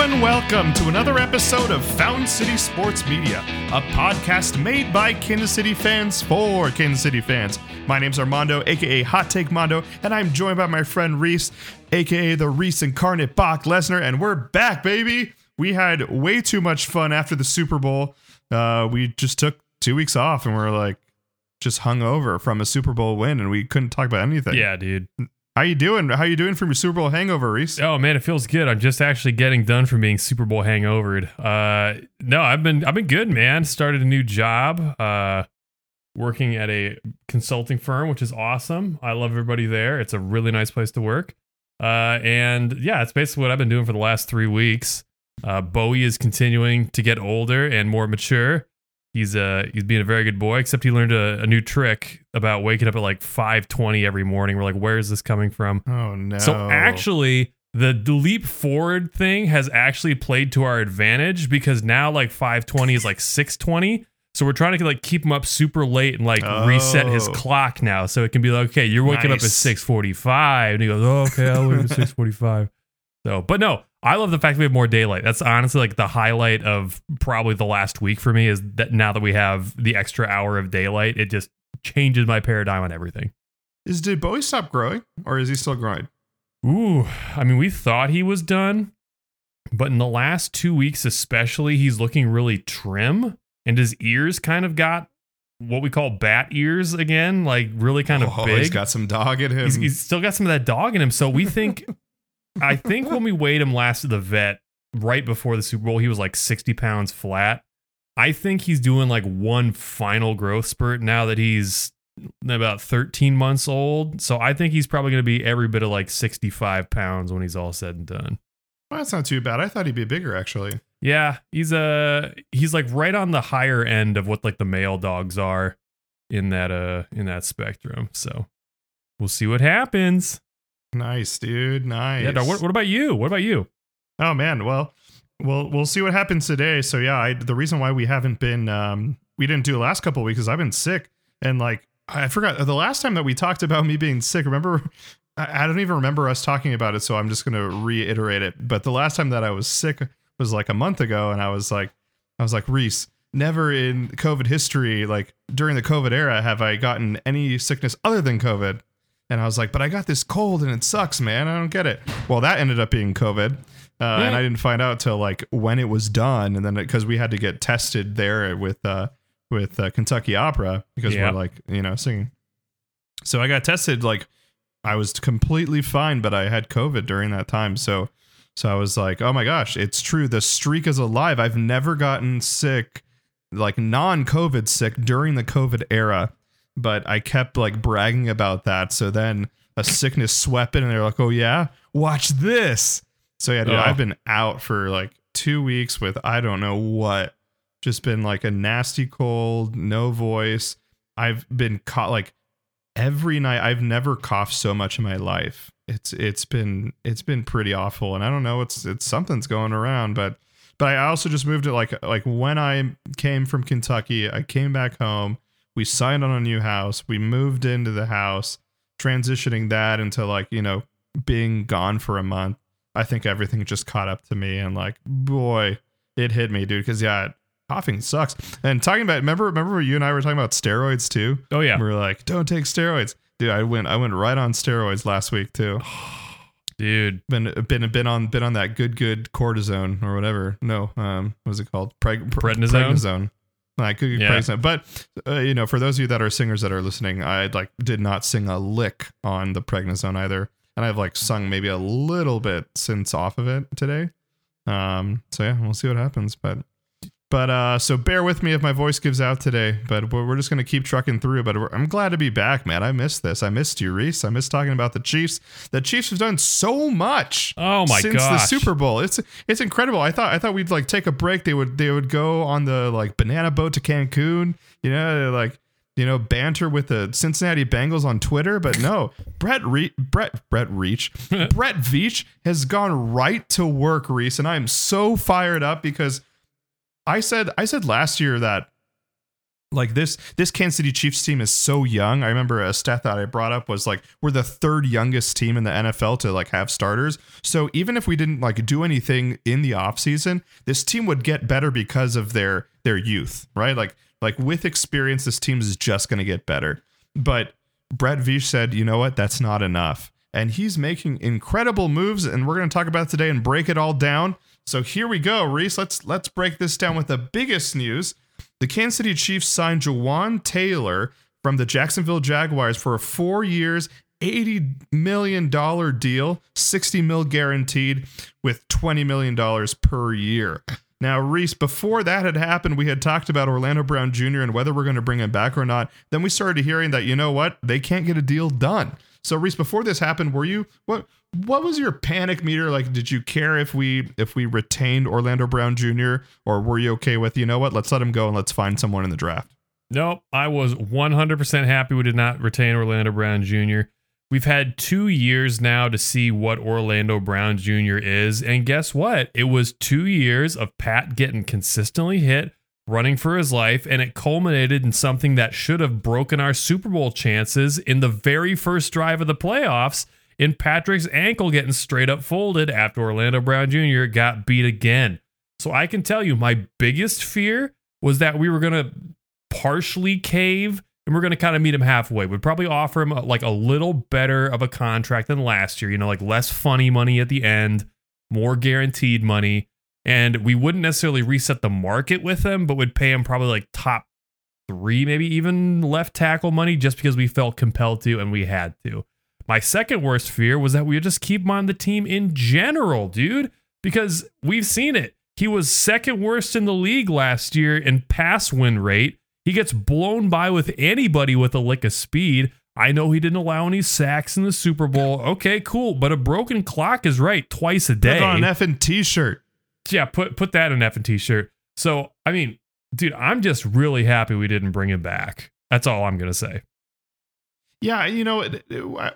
and welcome to another episode of Fountain City Sports Media, a podcast made by Kansas City fans for Kansas City fans. My name's Armando, aka Hot Take Mondo, and I'm joined by my friend Rhys, aka the Rhys incarnate Bach Lesnar, and we're back, baby. We had way too much fun after the Super Bowl. Uh, we just took two weeks off, and we're like just hung over from a Super Bowl win, and we couldn't talk about anything. Yeah, dude. How you doing? How you doing from your Super Bowl hangover, Rhys? Oh man, it feels good. I'm just actually getting done from being Super Bowl hangovered. Uh, no, I've been I've been good, man. Started a new job. Uh, working at a consulting firm, which is awesome. I love everybody there. It's a really nice place to work. Uh, and yeah, it's basically what I've been doing for the last three weeks. Uh, Bowie is continuing to get older and more mature. He's uh he's being a very good boy, except he learned a, a new trick about waking up at like five twenty every morning. We're like, where is this coming from? Oh no! So actually, the leap forward thing has actually played to our advantage because now like 520 is like 620. So we're trying to like keep him up super late and like reset his Oh. clock now, so it can be like, okay, you're waking up at 6:45, and he goes, oh, okay, I'll wake up at 6:45. So, but no, I love the fact that we have more daylight. That's honestly like the highlight of probably the last week for me is that now that we have the extra hour of daylight, it just changes my paradigm on everything. is did Bowie stop growing, or is he still growing? Ooh, I mean, we thought he was done, but in the last two weeks, especially, he's looking really trim, and his ears kind of got what we call bat ears again, like really kind of oh, big. He's got some dog in him. He's, he's still got some of that dog in him. So we think, I think when we weighed him last at the vet, right before the Super Bowl, he was like 60 pounds flat. I think he's doing like one final growth spurt now that he's about 13 months old. So I think he's probably going to be every bit of like 65 pounds when he's all said and done. well, that's not too bad. I thought he'd be bigger actually. Yeah, he's uh he's like right on the higher end of what like the male dogs are in that uh in that spectrum. So we'll see what happens. Nice, dude. Nice. Yeah, dog, what, what about you? What about you? oh man. Well, we'll we'll see what happens today. So yeah, I, the reason why we haven't been um we didn't do the last couple of weeks is I've been sick and like I forgot the last time that we talked about me being sick. Remember? I I don't even remember us talking about it, so I'm just gonna reiterate it. But the last time that I was sick was like a month ago, and I was like, I was like, Rhys, never in COVID history, like during the COVID era, have I gotten any sickness other than COVID. And I was like, but I got this cold and it sucks, man. I don't get it. Well, that ended up being COVID. Uh, and I didn't find out till like when it was done. And then because we had to get tested there with, uh, with uh, Kentucky Opera because we're like, you know, singing. So I got tested like I was completely fine, but I had COVID during that time. So, so I was like, oh my gosh, it's true. The streak is alive. I've never gotten sick, like non COVID sick during the COVID era, but I kept like bragging about that. So then a sickness swept in and they're like, oh yeah, watch this. So yeah, dude, Oh. I've been out for like two weeks with I don't know what. Just been like a nasty cold, no voice. I've been caught like every night I've never coughed so much in my life. It's it's been it's been pretty awful and I don't know it's it's something's going around but but I also just moved it like like when I came from Kentucky, I came back home, we signed on a new house, we moved into the house, transitioning that into like, you know, being gone for a month. I think everything just caught up to me and like boy, it hit me, dude, cuz yeah, coughing sucks. And talking about remember remember you and I were talking about steroids too? Oh yeah, we were like, don't take steroids. Dude, I went I went right on steroids last week too. dude. Been been been on been on that good good cortisone or whatever. No, um, what was it called? Preg- Prednisone? Prednisone. Good good Yeah. prednisone. But uh, you know, for those of you that are singers that are listening, I like did not sing a lick on the prednisone either, and I've like sung maybe a little bit since off of it today. Um, so yeah, we'll see what happens, but. But uh, so bear with me if my voice gives out today. But we're just gonna keep trucking through. But I'm glad to be back, man. I missed this. I missed you, Rhys. I missed talking about the Chiefs. The Chiefs have done so much Oh my since gosh. the Super Bowl. It's it's incredible. I thought I thought we'd like take a break. They would they would go on the like banana boat to Cancun. You know, like you know banter with the Cincinnati Bengals on Twitter. But no, Brett Re- Brett Brett Reach Brett Veach has gone right to work, Rhys, and I am so fired up because I said I said last year that like this this Kansas City Chiefs team is so young. I remember a stat that I brought up was like we're the third youngest team in the NFL to like have starters. So even if we didn't like do anything in the offseason, this team would get better because of their their youth, right? Like like with experience, this team is just going to get better. But Brett Veach said, you know what? That's not enough. And he's making incredible moves, and we're going to talk about today and break it all down. So here we go, Rhys. Let's let's break this down with the biggest news. The Kansas City Chiefs signed Jawaan Taylor from the Jacksonville Jaguars for a four years, $80 million deal, 60 mil guaranteed with $20 million per year. Now, Rhys, before that had happened, we had talked about Orlando Brown Jr. and whether we're going to bring him back or not. Then we started hearing that, you know what, they can't get a deal done. So, Rhys, before this happened, were you what what was your panic meter like? Did you care if we if we retained Orlando Brown Jr. or were you okay with you know what, let's let him go and let's find someone in the draft? Nope, I was 100% happy we did not retain Orlando Brown Jr. We've had two years now to see what Orlando Brown Jr. is. And guess what? It was two years of Pat getting consistently hit, running for his life, and it culminated in something that should have broken our Super Bowl chances in the very first drive of the playoffs in Patrick's ankle getting straight up folded after Orlando Brown Jr. got beat again. So I can tell you, my biggest fear was that we were going to partially cave and we're going to kind of meet him halfway. We'd probably offer him a, like a little better of a contract than last year, you know, like less funny money at the end, more guaranteed money. And we wouldn't necessarily reset the market with him, but would pay him probably like top three, maybe even left tackle money just because we felt compelled to and we had to. My second worst fear was that we would just keep him on the team in general, dude, because we've seen it. He was second worst in the league last year in pass win rate he gets blown by with anybody with a lick of speed. I know he didn't allow any sacks in the Super Bowl. Okay, cool. But a broken clock is right twice a day. Put on an F and T shirt. Yeah, put put that in F and T shirt. So I mean, dude, I'm just really happy we didn't bring him back. That's all I'm gonna say. Yeah, you know,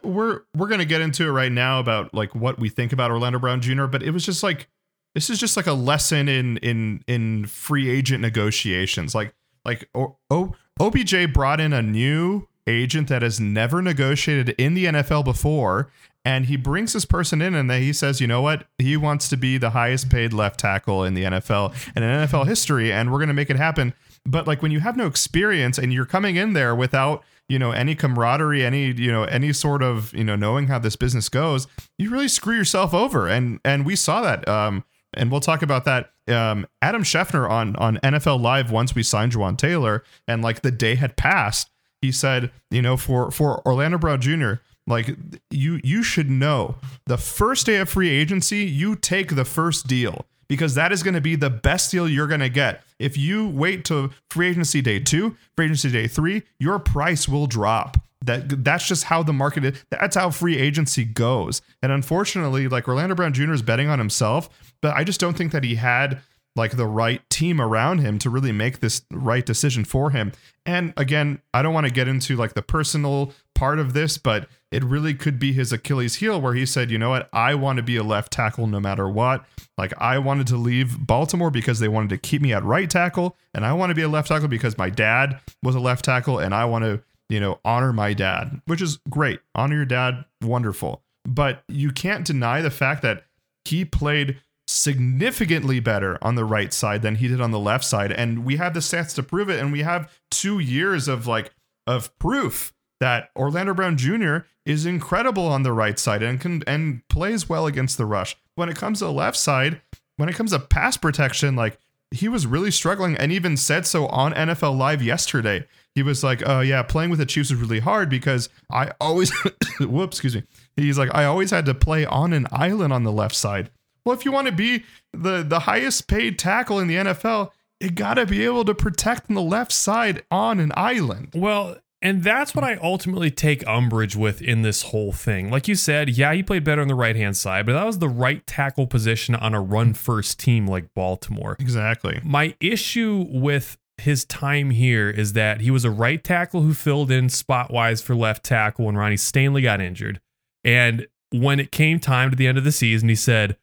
we're we're gonna get into it right now about like what we think about Orlando Brown Jr. But it was just like this is just like a lesson in in in free agent negotiations. Like like o, o, OBJ brought in a new agent that has never negotiated in the NFL before. And he brings this person in and he says, you know what? He wants to be the highest paid left tackle in the NFL and in NFL history, and we're going to make it happen. But like when you have no experience and you're coming in there without, you know, any camaraderie, any, you know, any sort of, you know, knowing how this business goes, you really screw yourself over. And and we saw that. Um, and we'll talk about that. Um, Adam Schefter on on NFL Live once we signed Jawaan Taylor, and like the day had passed, he said, you know, for for Orlando Brown Jr., like you you should know the first day of free agency, you take the first deal because that is going to be the best deal you're going to get. If you wait to free agency day two, free agency day three, your price will drop. That that's just how the market is. That's how free agency goes. And unfortunately, like Orlando Brown Jr. is betting on himself, but I just don't think that he had like the right team around him to really make this right decision for him. And again, I don't want to get into like the personal part of this, but it really could be his Achilles heel where he said, you know what, I want to be a left tackle no matter what. Like I wanted to leave Baltimore because they wanted to keep me at right tackle, and I want to be a left tackle because my dad was a left tackle, and I want to you know, honor my dad, which is great. Honor your dad, wonderful. But you can't deny the fact that he played significantly better on the right side than he did on the left side. And we have the stats to prove it. And we have two years of like, of proof that Orlando Brown Jr. is incredible on the right side and can and plays well against the rush. When it comes to the left side, when it comes to pass protection, like he was really struggling and even said so on NFL Live yesterday he was like, "Oh yeah, playing with the Chiefs is really hard because I always, whoops, excuse me." He's like, "I always had to play on an island on the left side." Well, if you want to be the the highest paid tackle in the NFL, you got to be able to protect on the left side on an island. Well, and that's what I ultimately take umbrage with in this whole thing. Like you said, yeah, he played better on the right hand side, but that was the right tackle position on a run first team like Baltimore. Exactly. My issue with his time here is that he was a right tackle who filled in spot wise for left tackle when Ronnie Stanley got injured. And when it came time to the end of the season, he said,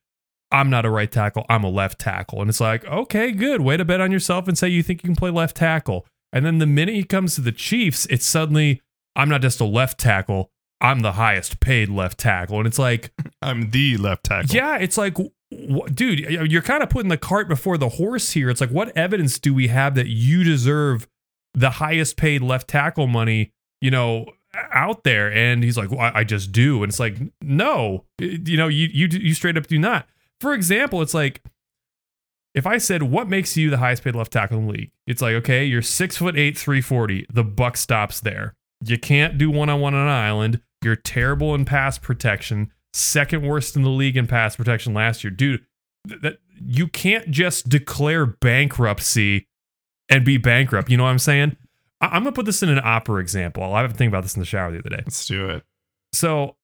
I'm not a right tackle, I'm a left tackle. And it's like, okay, good. Way to bet on yourself and say you think you can play left tackle. And then the minute he comes to the Chiefs, it's suddenly, I'm not just a left tackle, I'm the highest paid left tackle. And it's like, I'm the left tackle. yeah, it's like, wh- dude, you're kind of putting the cart before the horse here. It's like, what evidence do we have that you deserve the highest paid left tackle money, you know, out there? And he's like, well, I, I just do. And it's like, no, you know, you you you straight up do not. For example, it's like if I said what makes you the highest paid left tackle in the league, it's like, okay, you're six foot eight, 340. The buck stops there. You can't do one on one on an island. You're terrible in pass protection, second worst in the league in pass protection last year. Dude, th- that you can't just declare bankruptcy and be bankrupt. You know what I'm saying? I- I'm gonna put this in an opera example. I have to think about this in the shower the other day. Let's do it. So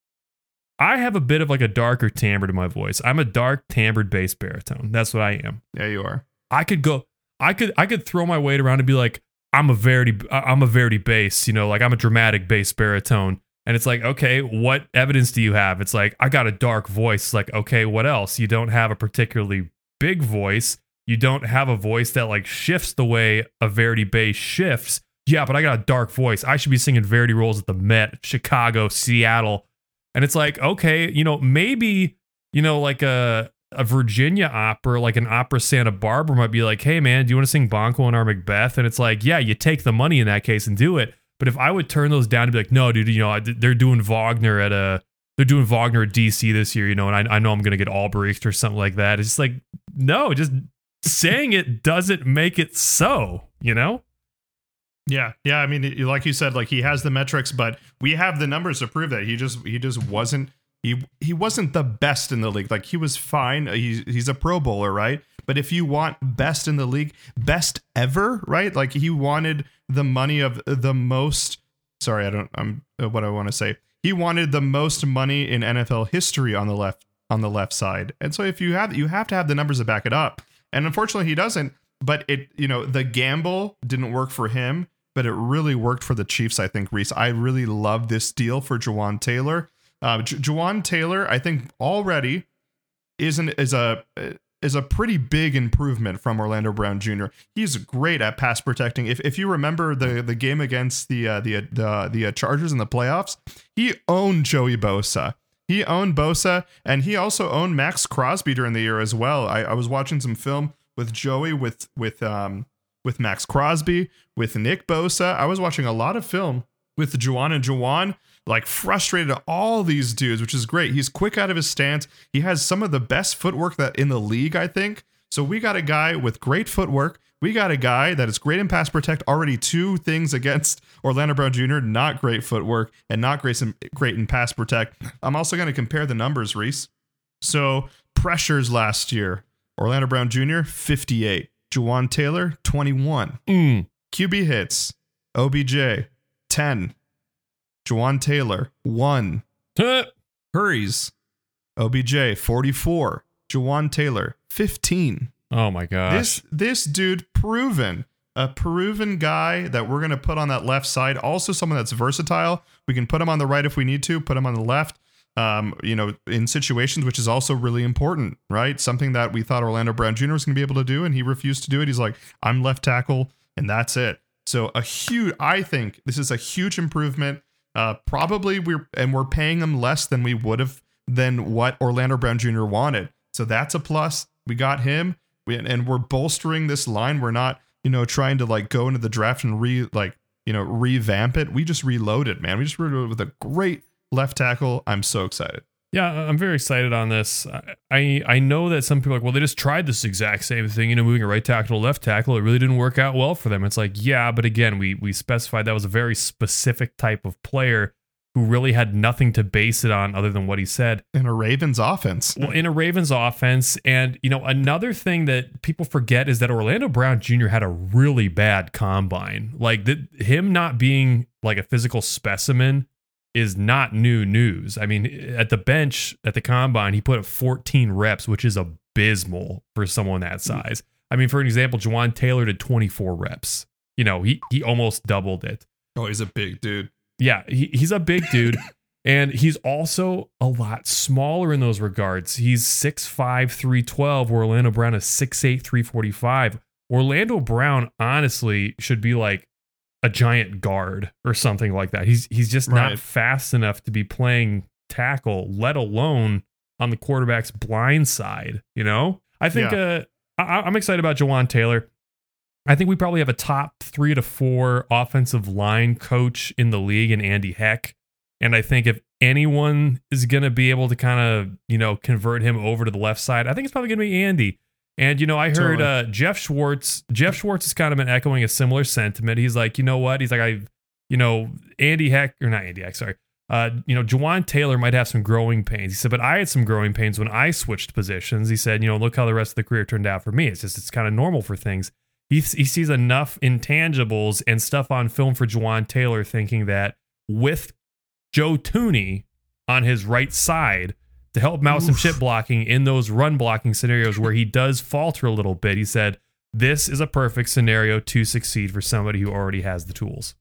I have a bit of like a darker timbre to my voice. I'm a dark timbred bass baritone. That's what I am. Yeah, you are. I could go I could I could throw my weight around and be like I'm a Verdi I'm a Verdi bass, you know, like I'm a dramatic bass baritone. And it's like, okay, what evidence do you have? It's like I got a dark voice. It's like, okay, what else? You don't have a particularly big voice. You don't have a voice that like shifts the way a Verdi bass shifts. Yeah, but I got a dark voice. I should be singing Verdi roles at the Met, Chicago, Seattle. And it's like, okay, you know, maybe, you know, like a a Virginia opera, like an opera Santa Barbara might be like, hey man, do you want to sing Banquo and our Macbeth? And it's like, yeah, you take the money in that case and do it. But if I would turn those down and be like, no, dude, you know, they're doing Wagner at a they're doing Wagner at DC this year, you know, and I, I know I'm gonna get Alberich or something like that. It's just like, no, just saying it doesn't make it so, you know? Yeah, yeah. I mean, like you said, like he has the metrics, but we have the numbers to prove that he just he just wasn't he he wasn't the best in the league. Like he was fine. He's he's a Pro Bowler, right? But if you want best in the league, best ever, right? Like he wanted the money of the most. Sorry, I don't. I'm uh, what I want to say. He wanted the most money in NFL history on the left on the left side. And so if you have you have to have the numbers to back it up. And unfortunately, he doesn't. But it you know the gamble didn't work for him but it really worked for the Chiefs, I think, Rhys. I really love this deal for Jawaan Taylor. Uh, Jawaan Taylor, I think, already is an is a is a pretty big improvement from Orlando Brown Jr. He's great at pass protecting. If if you remember the the game against the uh, the the the uh, Chargers in the playoffs, he owned Joey Bosa. He owned Bosa, and he also owned Maxx Crosby during the year as well. I, I was watching some film with Joey with with um with Maxx Crosby, with Nick Bosa. I was watching a lot of film with Jawaan and Jawaan, like frustrated at all these dudes, which is great. He's quick out of his stance. He has some of the best footwork that in the league, I think. So we got a guy with great footwork. We got a guy that is great in pass protect. Already two things against Orlando Brown Jr. Not great footwork and not great in, great in pass protect. I'm also going to compare the numbers, Rhys. So pressures last year, Orlando Brown Jr. 58. Jawaan Taylor, 21. Mm. QB hits, OBJ, 10. Jawaan Taylor, 1. Hurries, OBJ, 44. Jawaan Taylor, 15. Oh my gosh. This this dude proven a proven guy that we're gonna put on that left side. Also someone that's versatile. We can put him on the right if we need to. Put him on the left. Um, you know, in situations which is also really important, right? Something that we thought Orlando Brown Jr. was gonna be able to do, and he refused to do it. He's like, I'm left tackle, and that's it. So a huge. I think this is a huge improvement. Uh, probably we're and we're paying him less than we would have than what Orlando Brown Jr. wanted. So that's a plus. We got him, we, and we're bolstering this line. We're not, you know, trying to like go into the draft and re like you know revamp it. We just reloaded, man. We just reloaded with a great left tackle. I'm so excited. Yeah, I'm very excited on this. I I know that some people are like, well, they just tried this exact same thing, you know, moving a right tackle to left tackle. It really didn't work out well for them. It's like, yeah, but again, we we specified that was a very specific type of player who really had nothing to base it on other than what he said. In a Ravens offense, Well, in a Ravens offense, and you know, another thing that people forget is that Orlando Brown Jr. had a really bad combine. Like that, him not being like a physical specimen is not new news. I mean, at the bench at the combine, he put up 14 reps, which is abysmal for someone that mm-hmm. size. I mean, for an example, Jawaan Taylor did 24 reps. You know, he he almost doubled it. oh, he's a big dude. Yeah, he, he's a big dude. and he's also a lot smaller in those regards. He's 6'5, 312, where Orlando Brown is 6'8, 345. Orlando Brown, honestly, should be like a giant guard or something like that. He's he's just not fast enough to be playing tackle, let alone on the quarterback's blind side. You know, I think uh, I, I'm excited about Jawaan Taylor. I think we probably have a top three to four offensive line coach in the league in Andy Heck. And I think if anyone is going to be able to kind of, you know, convert him over to the left side, I think it's probably going to be Andy. And, you know, I heard uh, Geoff Schwartz, Geoff Schwartz has kind of been echoing a similar sentiment. He's like, you know what? He's like, I, you know, Andy Heck, or not Andy Heck, sorry. Uh, you know, Jawaan Taylor might have some growing pains. He said, but I had some growing pains when I switched positions. He said, you know, look how the rest of the career turned out for me. It's just, it's kind of normal for things he, he sees enough intangibles and stuff on film for Jawaan Taylor, thinking that with Joe Thuney on his right side to help him out some chip blocking in those run blocking scenarios where he does falter a little bit, he said, This is a perfect scenario to succeed for somebody who already has the tools.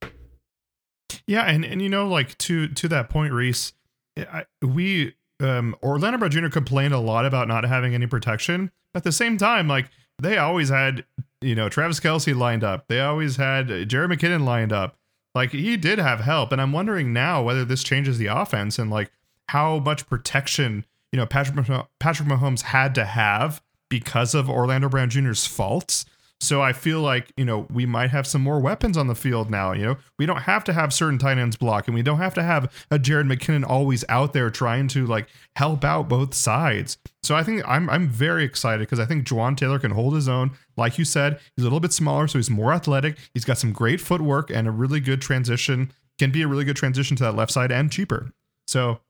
Yeah, and and you know, like to to that point, Rhys, I, we um Orlando Brown Jr. complained a lot about not having any protection. At the same time, like they always had, you know, Travis Kelce lined up. They always had Jerick McKinnon lined up. Like he did have help, and I'm wondering now whether this changes the offense and like how much protection you know Patrick Patrick Mahomes had to have because of Orlando Brown Jr.'s faults. So I feel like, you know, we might have some more weapons on the field now. You know, we don't have to have certain tight ends block and we don't have to have a Jerick McKinnon always out there trying to like help out both sides. So I think I'm I'm very excited because I think Jawaan Taylor can hold his own. Like you said, he's a little bit smaller, so he's more athletic. He's got some great footwork and a really good transition. Can be a really good transition to that left side and cheaper. So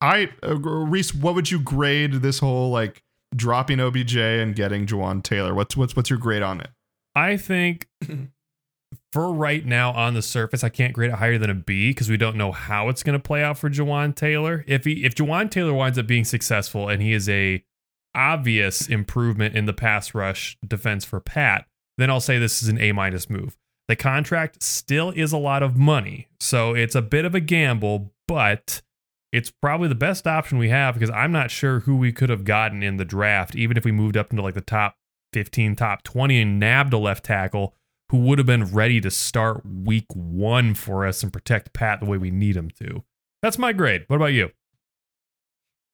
I uh, Rhys, what would you grade this whole like dropping OBJ and getting Jawaan Taylor? What's what's what's your grade on it? I think for right now on the surface, I can't grade it higher than a B because we don't know how it's going to play out for Jawaan Taylor. If he if Jawaan Taylor winds up being successful and he is a obvious improvement in the pass rush defense for Pat, then I'll say this is an A minus move. The contract still is a lot of money, so it's a bit of a gamble, but it's probably the best option we have because I'm not sure who we could have gotten in the draft, even if we moved up into like the top 15, top 20 and nabbed a left tackle who would have been ready to start week one for us and protect Pat the way we need him to. That's my grade. What about you?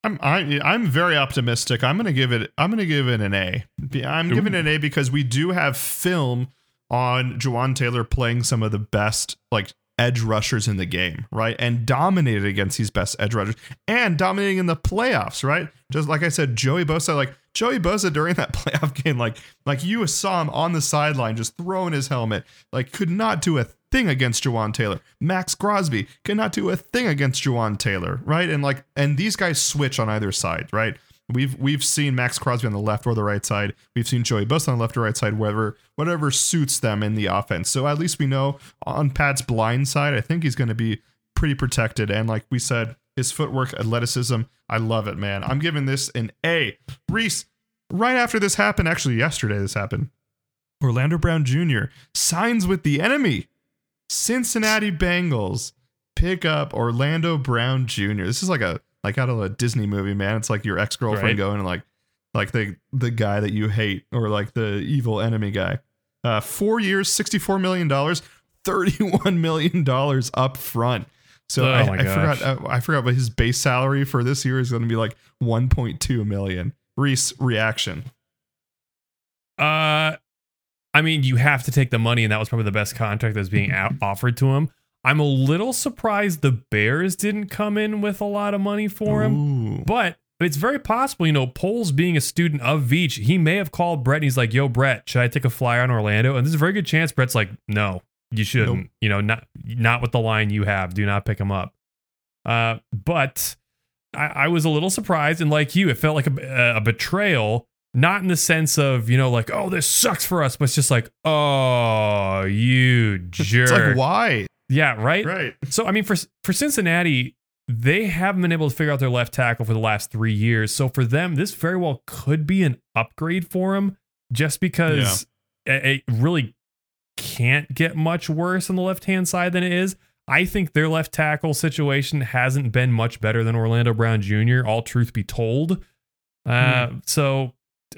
I'm I, I'm very optimistic. I'm gonna give it. I'm gonna give it an A. I'm giving it an A because we do have film on Jawaan Taylor playing some of the best like edge rushers in the game, right? And dominated against these best edge rushers and dominating in the playoffs, right? Just like I said, Joey Bosa, like Joey Bosa during that playoff game, like like you saw him on the sideline just throwing his helmet, like could not do a thing against Jawaan Taylor. Maxx Crosby could not do a thing against Jawaan Taylor, right? And like and these guys switch on either side, right? We've we've seen Maxx Crosby on the left or the right side. We've seen Joey Bosa on the left or right side, whatever whatever suits them in the offense. So at least we know on Pat's blind side, I think he's going to be pretty protected. And like we said, his footwork, athleticism, I love it, man. I'm giving this an A. Rhys, right after this happened, actually yesterday this happened. Orlando Brown Jr. signs with the enemy. Cincinnati Bengals pick up Orlando Brown Jr. This is like a like out of a Disney movie, man. It's like your ex girlfriend Right. going and like like the the guy that you hate or like the evil enemy guy. Uh, four years, sixty four million dollars, thirty one million dollars up front. So Oh I, I forgot uh, I forgot what his base salary for this year is going to be like one point two million. Rhys reaction. Uh, I mean, you have to take the money, and that was probably the best contract that's being out- offered to him. I'm a little surprised the Bears didn't come in with a lot of money for him. Ooh. But it's very possible, you know, Poles being a student of Veach, he may have called Brett and he's like, yo, Brett, should I take a flyer on Orlando? And there's a very good chance Brett's like, no, you shouldn't. Nope. You know, not not with the line you have. Do not pick him up. Uh, but I, I was a little surprised, and like you, it felt like a, a betrayal. Not in the sense of, you know, like, oh, this sucks for us, but it's just like, oh, you jerk. It's like why? Yeah, right? Right. So I mean, for for Cincinnati, they haven't been able to figure out their left tackle for the last three years. So for them, this very well could be an upgrade for them, just because it, it really can't get much worse on the left hand side than it is. I think their left tackle situation hasn't been much better than Orlando Brown Jr. All truth be told, uh, so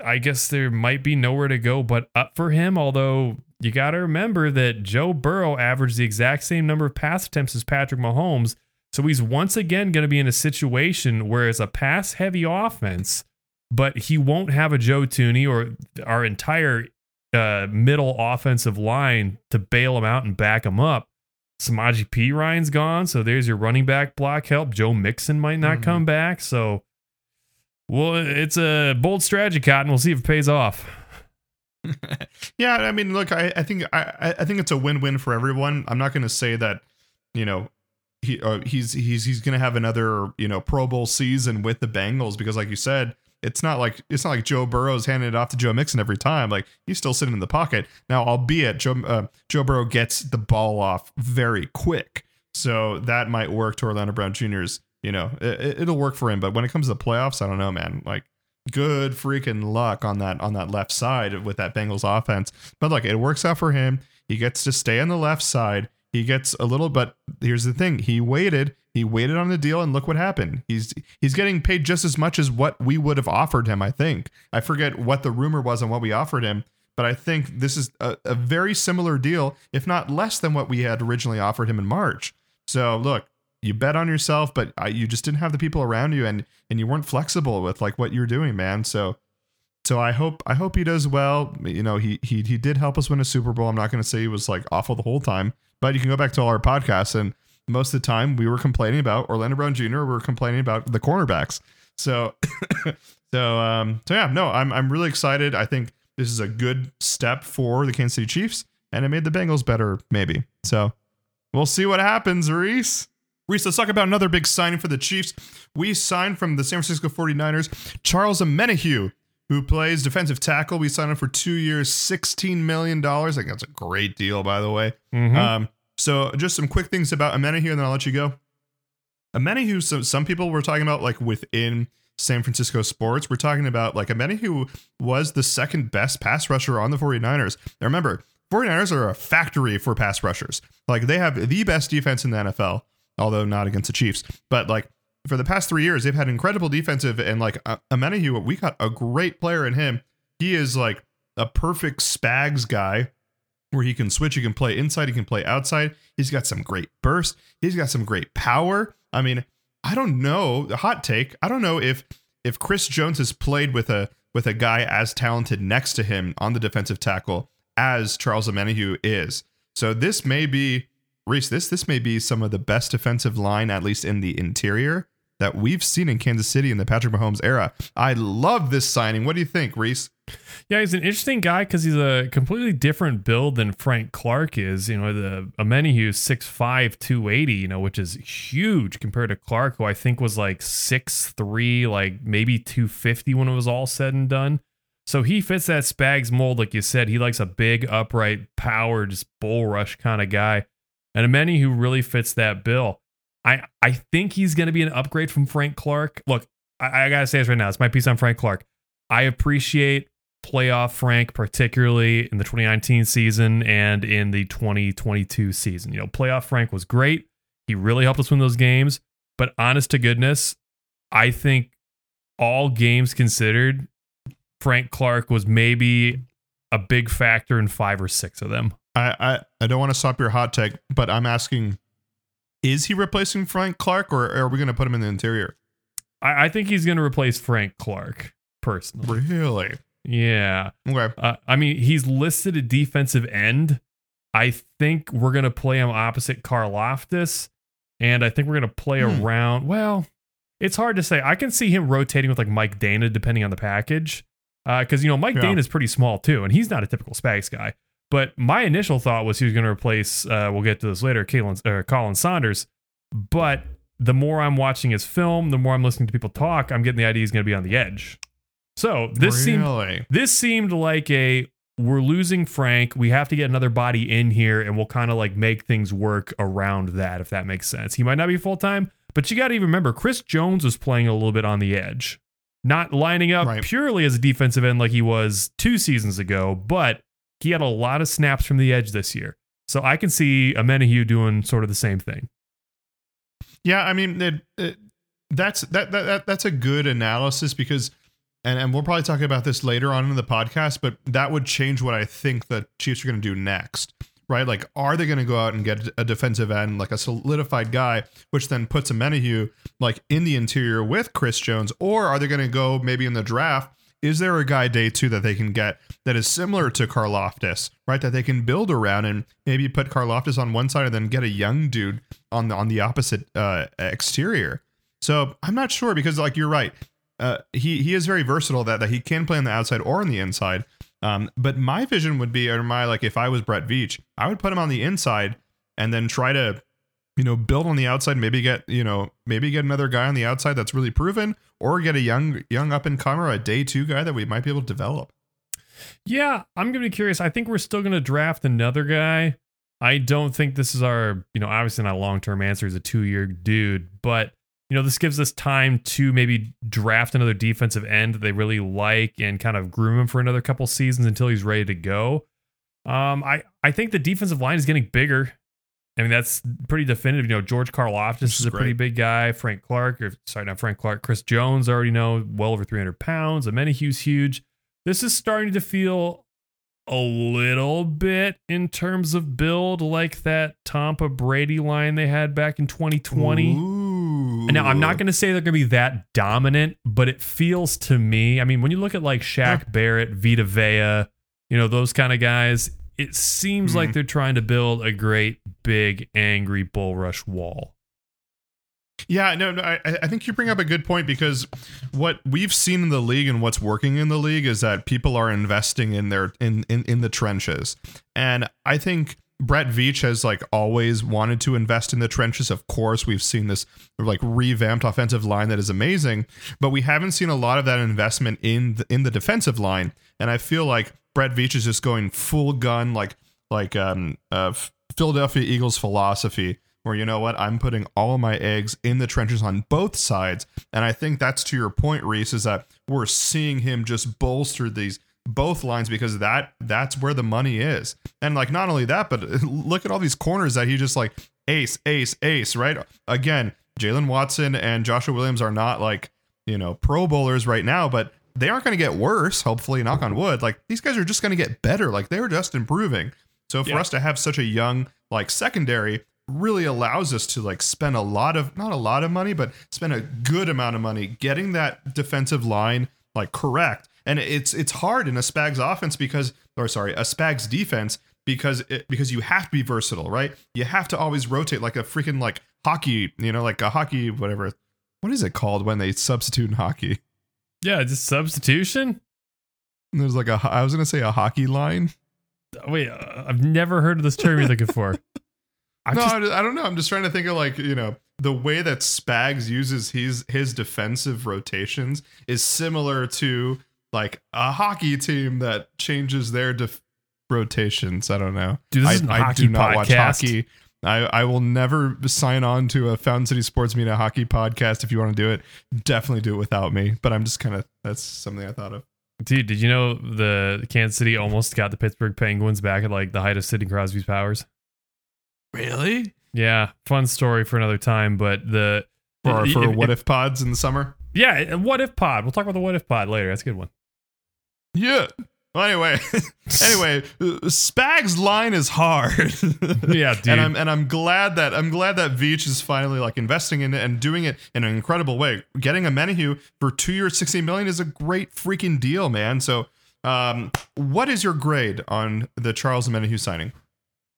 I guess there might be nowhere to go but up for him. Although you got to remember that Joe Burrow averaged the exact same number of pass attempts as Patrick Mahomes. So he's once again going to be in a situation where it's a pass heavy offense, but he won't have a Joe Thuney or our entire uh, middle offensive line to bail him out and back him up. Samaje Perine's gone, so there's your running back block help. Joe Mixon might not Mhm. come back, so well, it's a bold strategy, Cotton. We'll see if it pays off. yeah, I mean, look, I, I think I, I- think it's a win-win for everyone. I'm not going to say that, you know, he uh, he's he's he's going to have another you know Pro Bowl season with the Bengals because, like you said, it's not like it's not like Joe Burrow's handing it off to Joe Mixon every time. Like he's still sitting in the pocket now. Albeit Joe uh, Joe Burrow gets the ball off very quick, so that might work to Orlando Brown Jr.'s. You know, it, it'll work for him. But when it comes to the playoffs, I don't know, man. Like good freaking luck on that on that left side with that Bengals offense. But look, it works out for him. He gets to stay on the left side. He gets a little but here's the thing. He waited. He waited on the deal and look what happened. He's he's getting paid just as much as what we would have offered him, I think. I forget what the rumor was on what we offered him, but I think this is a, a very similar deal, if not less than what we had originally offered him in March. So look, you bet on yourself, but uh, you just didn't have the people around you, and and you weren't flexible with like what you're doing, man. So, so I hope I hope he does well. You know, he he he did help us win a Super Bowl. I'm not going to say he was like awful the whole time, but you can go back to all our podcasts, and most of the time we were complaining about Orlando Brown Jr. We were complaining about the cornerbacks. So, so um, so yeah, no, I'm I'm really excited. I think this is a good step for the Kansas City Chiefs, and it made the Bengals better, maybe. So. We'll see what happens, Rhys. Rhys, let's talk about another big signing for the Chiefs. We signed from the San Francisco 49ers Charles Omenihu, who plays defensive tackle. We signed him for two years, $16 million. I think that's a great deal, by the way. Mhm. Um, so just some quick things about Omenihu, and then I'll let you go. Omenihu, so some people were talking about like within San Francisco sports. We're talking about like Omenihu was the second best pass rusher on the 49ers. Now remember, 49ers are a factory for pass rushers. Like they have the best defense in the NFL, although not against the Chiefs. But like for the past three years, they've had incredible defensive and like uh, Omenihu, we got a great player in him. He is like a perfect Spags guy where he can switch. He can play inside. He can play outside. He's got some great burst. He's got some great power. I mean, I don't know. The hot take. I don't know if if Chris Jones has played with a with a guy as talented next to him on the defensive tackle as Charles Omenihu is. So this may be Rhys. This this may be some of the best defensive line, at least in the interior, that we've seen in Kansas City in the Patrick Mahomes era. I love this signing. What do you think, Rhys? Yeah, he's an interesting guy because he's a completely different build than Frank Clark is. You know, the Omenihu 6'5", 280, you know, which is huge compared to Clark, who I think was like 6'3", like maybe 250 when it was all said and done. So he fits that Spags mold, like you said. He likes a big, upright, power, just bull rush kind of guy. And many who really fits that bill. I, I think he's going to be an upgrade from Frank Clark. Look, I, I got to say this right now. It's my piece on Frank Clark. I appreciate playoff Frank, particularly in the 2019 season and in the 2022 season. You know, playoff Frank was great. He really helped us win those games. But honest to goodness, I think all games considered, Frank Clark was maybe a big factor in five or six of them. I, I, I don't want to stop your hot take, but I'm asking is he replacing Frank Clark or are we going to put him in the interior? I, I think he's going to replace Frank Clark personally. Really? Yeah. Okay. Uh, I mean, he's listed a defensive end. I think we're going to play him opposite Karlaftis, and I think we're going to play Hmm. around. Well, it's hard to say. I can see him rotating with like Mike Danna, depending on the package, because you know Mike Yeah. Danna is pretty small too, and he's not a typical Spags guy. But my initial thought was he was going to replace. Uh, we'll get to this later, Khalen, uh, Colin Saunders. But the more I'm watching his film, the more I'm listening to people talk, I'm getting the idea he's going to be on the edge. So this seemed this seemed like a we're losing Frank. We have to get another body in here, and we'll kind of like make things work around that, if that makes sense. He might not be full time, but you got to even remember Chris Jones was playing a little bit on the edge, not lining up Right. purely as a defensive end like he was two seasons ago, but he had a lot of snaps from the edge this year. So I can see Omenihu doing sort of the same thing. Yeah, I mean it, it, that's that, that that that's a good analysis because and, and we'll probably talk about this later on in the podcast, but that would change what I think the Chiefs are going to do next, right? Like, are they going to go out and get a defensive end, like a solidified guy, which then puts a Menahue like in the interior with Chris Jones, or are they going to go maybe in the draft? Is there a guy day two that they can get that is similar to Karlaftis, right? That they can build around and maybe put Karlaftis on one side and then get a young dude on the on the opposite uh, exterior. So I'm not sure because like you're right, uh, he he is very versatile that that he can play on the outside or on the inside. Um, but my vision would be, or my like, if I was Brett Veach, I would put him on the inside and then try to, you know, build on the outside. Maybe get you know, maybe get another guy on the outside that's really proven, or get a young young up and comer, a day two guy that we might be able to develop. Yeah, I'm gonna be curious. I think we're still gonna draft another guy. I don't think this is our, you know, obviously not a long term answer. He's a two year dude, but you know, this gives us time to maybe draft another defensive end that they really like and kind of groom him for another couple seasons until he's ready to go. Um, I, I think the defensive line is getting bigger. I mean, that's pretty definitive. You know, George Karlaftis is, is a pretty big guy. Frank Clark, or sorry, not Frank Clark, Chris Jones, I already know, well over 300 pounds. Omenihu's huge. This is starting to feel a little bit in terms of build like that Tampa Brady line they had back in 2020. Ooh. Now, I'm not going to say they're going to be that dominant, but it feels to me, I mean, when you look at like Shaq Barrett, Vita Vea, you know, those kind of guys, it seems Mm-hmm. like they're trying to build a great, big, angry bull rush wall. Yeah, no, no I, I think you bring up a good point because what we've seen in the league and what's working in the league is that people are investing in their in in, in the trenches, and I think Brett Veach has like always wanted to invest in the trenches. Of course, we've seen this like revamped offensive line that is amazing, but we haven't seen a lot of that investment in the, in the defensive line, and I feel like Brett Veach is just going full gun like like um uh Philadelphia Eagles philosophy where you know what I'm putting all of my eggs in the trenches on both sides. And I think that's to your point Rhys is that we're seeing him just bolster these both lines because that that's where the money is. And like not only that but look at all these corners that he just like ace ace ace right? Again Jaylen Watson and Joshua Williams are not like you know pro bowlers right now but they aren't going to get worse hopefully knock on wood. Like these guys are just going to get better. Like they're just improving. So for Yeah. us to have such a young like secondary really allows us to like spend a lot of not a lot of money but spend a good amount of money getting that defensive line like correct. And it's it's hard in a spags offense because or sorry a spags defense because it, because you have to be versatile right? You have to always rotate like a freaking like hockey you know like a hockey whatever what is it called when they substitute in hockey Yeah, just substitution. there's like a I was gonna say a hockey line Wait, uh, I've never heard of this term you're looking for. I no, just, I, I don't know. I'm just trying to think of like you know the way that Spags uses his his defensive rotations is similar to like a hockey team that changes their def- rotations. I don't know. Dude, this I, is an I hockey do not watch hockey. I, I will never sign on to a Fountain City Sports Media hockey podcast. If you want to do it, definitely do it without me. But I'm just kind of that's something I thought of. dude, did you know the Kansas City almost got the Pittsburgh Penguins back at like the height of Sidney Crosby's powers? Really? Yeah, fun story for another time. But the For for if- what if- if pods in the summer? yeah, what if pod? We'll talk about the what if pod later. That's a good one. Yeah. Well, anyway, anyway, Spag's line is hard. Yeah, dude. And I'm and I'm glad that I'm glad that Veach is finally like investing in it and doing it in an incredible way. Getting a Menahue for two years, sixteen million is a great freaking deal, man. So, um, what is your grade on the Charles Omenihu signing?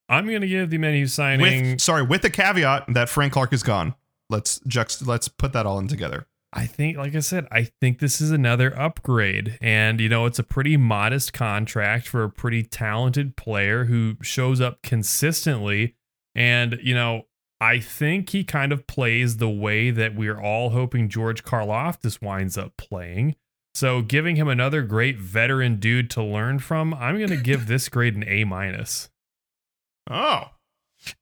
I'm gonna give the menu signing. With sorry, with the caveat that Frank Clark is gone. Let's juxt. Let's put that all in together. I think, like I said, I think this is another upgrade. And, you know, it's a pretty modest contract for a pretty talented player who shows up consistently. And, you know, I think he kind of plays the way that we're all hoping George Karlaftis winds up playing. So giving him another great veteran dude to learn from, I'm going to give this grade an A minus. Oh.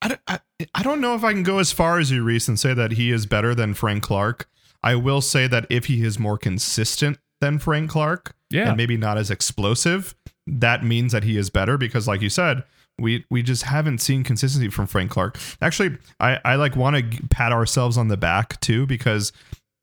I, I, I don't know if I can go as far as you, Rhys, and say that he is better than Frank Clark. I will say that if he is more consistent than Frank Clark Yeah. and maybe not as explosive, that means that he is better because, like you said, we we just haven't seen consistency from Frank Clark. Actually, I, I like want to pat ourselves on the back too because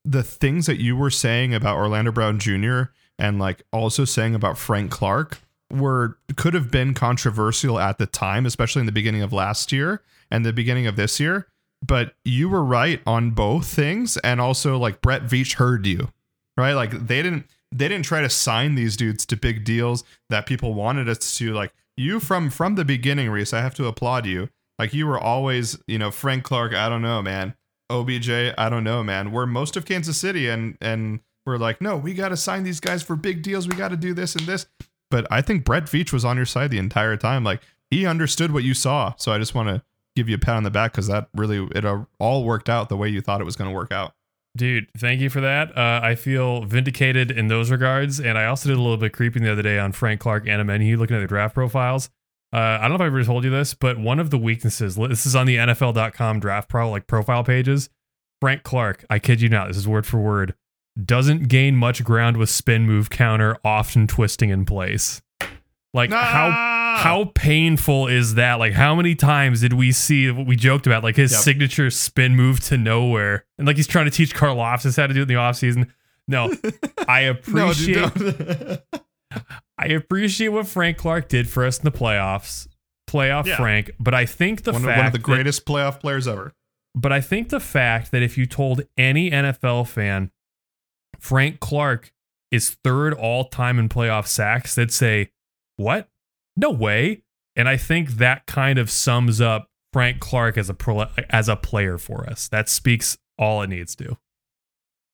the things that you were saying about Orlando Brown Jr. and like also saying about Frank Clark were could have been controversial at the time, especially in the beginning of last year and the beginning of this year. But you were right on both things, and also like Brett Veach heard you, right? Like they didn't they didn't try to sign these dudes to big deals that people wanted us to. Like you from from the beginning, Rhys, I have to applaud you. Like you were always, you know, Frank Clark. I don't know, man. OBJ, I don't know, man. We're most of Kansas City, and and we're like, no, we got to sign these guys for big deals. We got to do this and this. But I think Brett Veach was on your side the entire time. Like he understood what you saw. So I just want to give you a pat on the back because that really it all worked out the way you thought it was going to work out. Dude, thank you for that. Uh, I feel vindicated in those regards. And I also did a little bit creeping the other day on Frank Clark and Omenihu looking at the draft profiles. Uh, I don't know if I ever told you this, but one of the weaknesses, this is on the NFL.com draft pro like profile pages. Frank Clark, I kid you not, this is word for word, doesn't gain much ground with spin move counter, often twisting in place. Like ah! how how painful is that? Like how many times did we see what we joked about, like his yep. signature spin move to nowhere, and like he's trying to teach Karlaftis how to do it in the offseason. No, I appreciate. no, I appreciate what Frank Clark did for us in the playoffs, playoff yeah. Frank. But I think the one, fact one of the greatest that, playoff players ever. But I think the fact that if you told any NFL fan Frank Clark is third all time in playoff sacks, they'd say, What? No way. And I think that kind of sums up Frank Clark as a pro, as a player for us. That speaks all it needs to.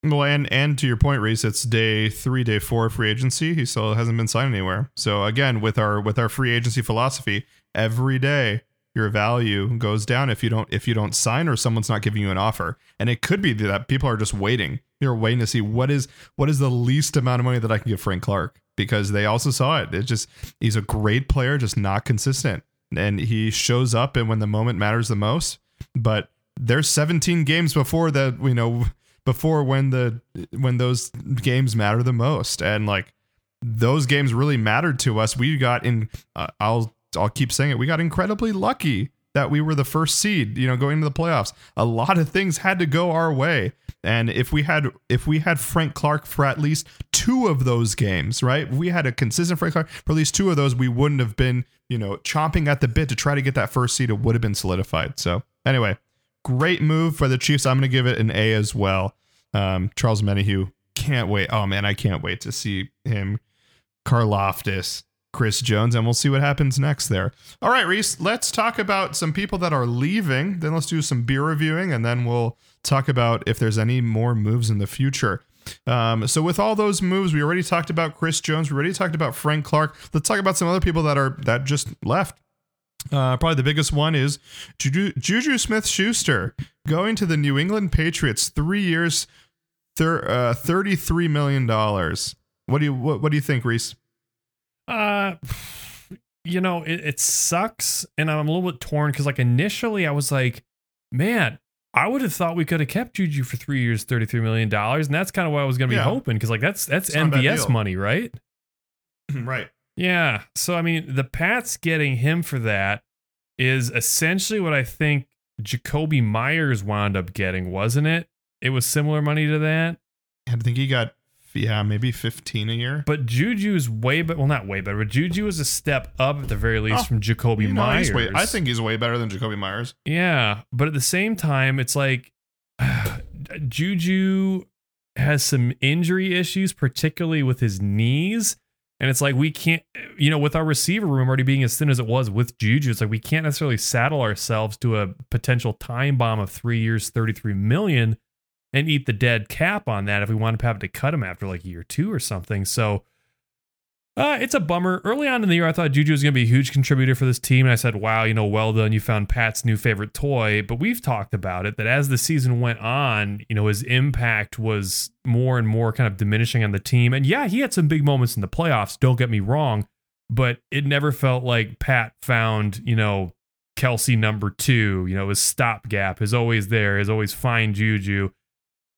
Well, and and to your point, Rhys, it's day three, day four free agency. He still hasn't been signed anywhere. So again, with our with our free agency philosophy, every day your value goes down if you don't if you don't sign or someone's not giving you an offer. And it could be that people are just waiting. They're waiting to see what is what is the least amount of money that I can give Frank Clark because they also saw it. It's just he's a great player, just not consistent. And he shows up and when the moment matters the most. But there's 17 games before that, you know, before when the when those games matter the most. And like those games really mattered to us. We got in uh, I'll I'll keep saying it. We got incredibly lucky that we were the first seed, you know, going to the playoffs. A lot of things had to go our way. And if we had if we had Frank Clark for at least two of those games, right? If we had a consistent Frank Clark for at least two of those, we wouldn't have been, you know, chomping at the bit to try to get that first seed. It would have been solidified. So anyway, great move for the Chiefs. I'm going to give it an A as well. Um, Charles Omenihu, can't wait. Oh man, I can't wait to see him. Karlaftis, Chris Jones, and we'll see what happens next there. All right, Rhys, let's talk about some people that are leaving. Then let's do some beer reviewing, and then we'll talk about if there's any more moves in the future. Um, so with all those moves, we already talked about Chris Jones. We already talked about Frank Clark. Let's talk about some other people that are that just left. Uh, probably the biggest one is Juju, Juju Smith Schuster going to the New England Patriots. Three years, thir- uh, thirty-three million dollars. What do you what, what do you think, Rhys? Uh, you know, it, it sucks, and I'm a little bit torn because, like, initially I was like, man, I would have thought we could have kept Juju for three years, thirty-three million dollars, and that's kind of what I was going to be yeah. hoping because, like, that's that's MVS money, right? right. Yeah. So I mean, the Pats getting him for that is essentially what I think Jakobi Meyers wound up getting, wasn't it? It was similar money to that. I think he got yeah, maybe 15 a year. But Juju's way better. Well, not way better, but Juju is a step up at the very least oh, from Jakobi you know, Meyers. Way, I think he's way better than Jakobi Meyers. Yeah. But at the same time, it's like uh, Juju has some injury issues, particularly with his knees. And it's like we can't, you know, with our receiver room already being as thin as it was with Juju, it's like we can't necessarily saddle ourselves to a potential time bomb of three years, 33 million and eat the dead cap on that if we want to have to cut him after like year two or something. So uh, it's a bummer. Early on in the year, I thought Juju was going to be a huge contributor for this team. And I said, wow, you know, well done. You found Pat's new favorite toy. But we've talked about it that as the season went on, you know, his impact was more and more kind of diminishing on the team. And yeah, he had some big moments in the playoffs. Don't get me wrong. But it never felt like Pat found, you know, Kelce number two, you know, his stopgap is always there, is always fine Juju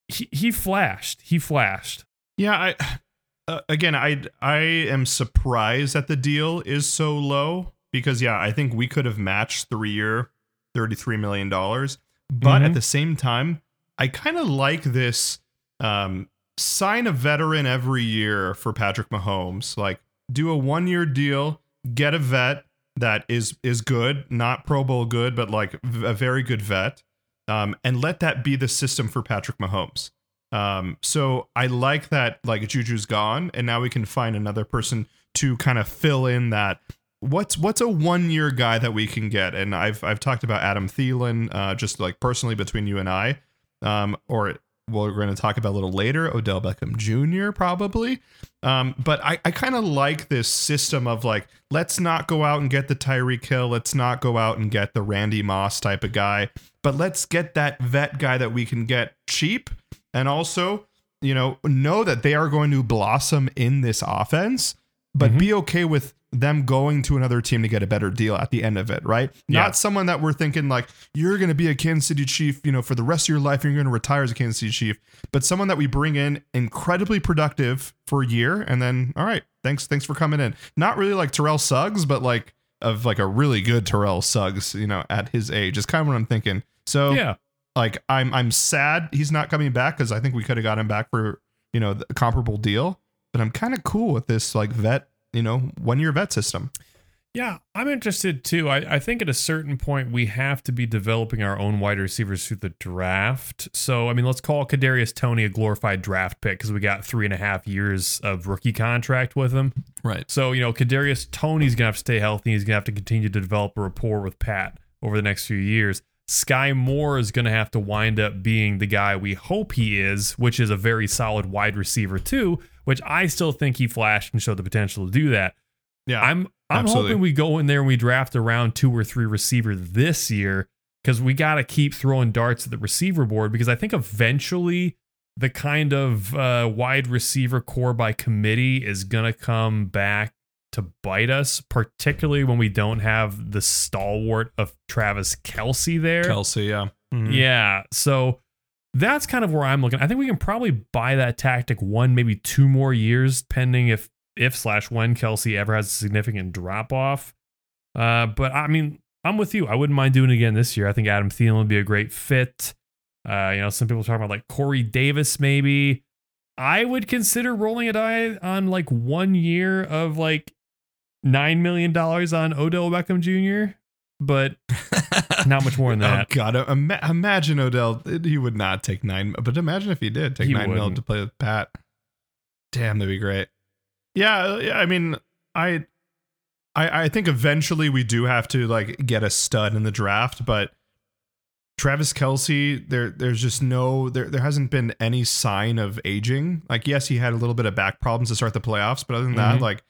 he, he flashed. He flashed. Yeah, I uh, again, I I am surprised that the deal is so low because yeah, I think we could have matched three year, thirty three million dollars. But mm-hmm. at the same time, I kind of like this um sign a veteran every year for Patrick Mahomes. Like do a one year deal, get a vet that is is good, not Pro Bowl good, but like a very good vet, um, and let that be the system for Patrick Mahomes. Um, so I like that like Juju's gone, and now we can find another person to kind of fill in that. What's what's a one year guy that we can get? And I've I've talked about Adam Thielen, uh, just like personally between you and I, um, or we're going to talk about a little later, Odell Beckham Jr. probably. Um, but I, I kind of like this system of like, let's not go out and get the Tyreek Hill. Let's not go out and get the Randy Moss type of guy, but let's get that vet guy that we can get cheap and also, you know, know that they are going to blossom in this offense, but mm-hmm. be okay with them going to another team to get a better deal at the end of it, right? Yeah. Not someone that we're thinking like you're going to be a Kansas City Chief, you know, for the rest of your life. You're going to retire as a Kansas City Chief, but someone that we bring in incredibly productive for a year, and then all right, thanks, thanks for coming in. Not really like Terrell Suggs, but like of like a really good Terrell Suggs, you know, at his age is kind of what I'm thinking. So yeah, like I'm I'm sad he's not coming back because I think we could have got him back for you know a comparable deal. But I'm kind of cool with this like vet you know one year vet system. Yeah, I'm interested too. I, I think at a certain point we have to be developing our own wide receivers through the draft. So I mean, let's call Kadarius Toney a glorified draft pick because we got three and a half years of rookie contract with him. Right. So you know, Kadarius Toney's gonna have to stay healthy. He's gonna have to continue to develop a rapport with Pat over the next few years. Skyy Moore is going to have to wind up being the guy we hope he is, which is a very solid wide receiver too, which I still think he flashed and showed the potential to do that. Yeah. I'm I'm absolutely. hoping we go in there and we draft around two or three receiver this year because we got to keep throwing darts at the receiver board because I think eventually the kind of uh, wide receiver core by committee is going to come back to bite us, particularly when we don't have the stalwart of Travis Kelce there. Kelce, yeah. Mm-hmm. Yeah. So that's kind of where I'm looking. I think we can probably buy that tactic one, maybe two more years, pending if if slash when Kelce ever has a significant drop off. Uh, but I mean, I'm with you. I wouldn't mind doing it again this year. I think Adam Thielen would be a great fit. Uh, you know, some people talk about like Corey Davis, maybe. I would consider rolling a die on like one year of like nine million dollars on Odell Beckham Jr., but not much more than oh, that. Oh God, Ima- imagine Odell. He would not take nine, but imagine if he did take he nine mil to play with Pat. Damn, that'd be great. Yeah, I mean, I, I, I think eventually we do have to like get a stud in the draft, but Travis Kelce, there, there's just no, there, there hasn't been any sign of aging. Like, yes, he had a little bit of back problems to start the playoffs, but other than mm-hmm. that, like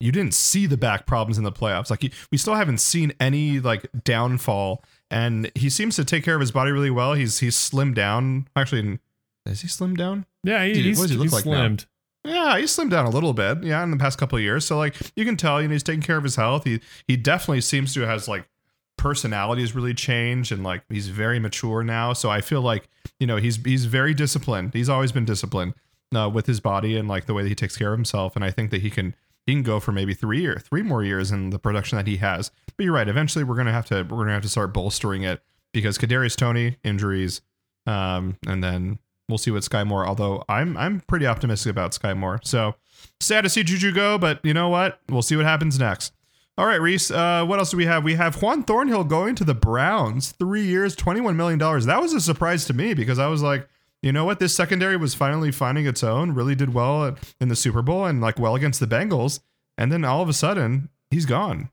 you didn't see the back problems in the playoffs. Like we still haven't seen any like downfall, and he seems to take care of his body really well. He's he's slimmed down. Actually, is he slimmed down? Yeah, he, he's, what does he look like slimmed. Now? Yeah, he's slimmed down a little bit. Yeah, in the past couple of years. So like you can tell, you know, he's taking care of his health. He he definitely seems to has like personality has really changed and like he's very mature now. So I feel like you know he's he's very disciplined. He's always been disciplined uh, with his body and like the way that he takes care of himself. And I think that he can he can go for maybe three or three more years in the production that he has. But you're right. Eventually, we're gonna have to we're gonna have to start bolstering it because Kadarius Toney injuries, um, and then we'll see what Skyy Moore. Although I'm I'm pretty optimistic about Skyy Moore. So sad to see Juju go, but you know what? We'll see what happens next. All right, Rhys. Uh, what else do we have? We have Juan Thornhill going to the Browns, three years, twenty-one million dollars. That was a surprise to me because I was like, you know what? This secondary was finally finding its own, really did well in the Super Bowl and like well against the Bengals. And then all of a sudden, he's gone.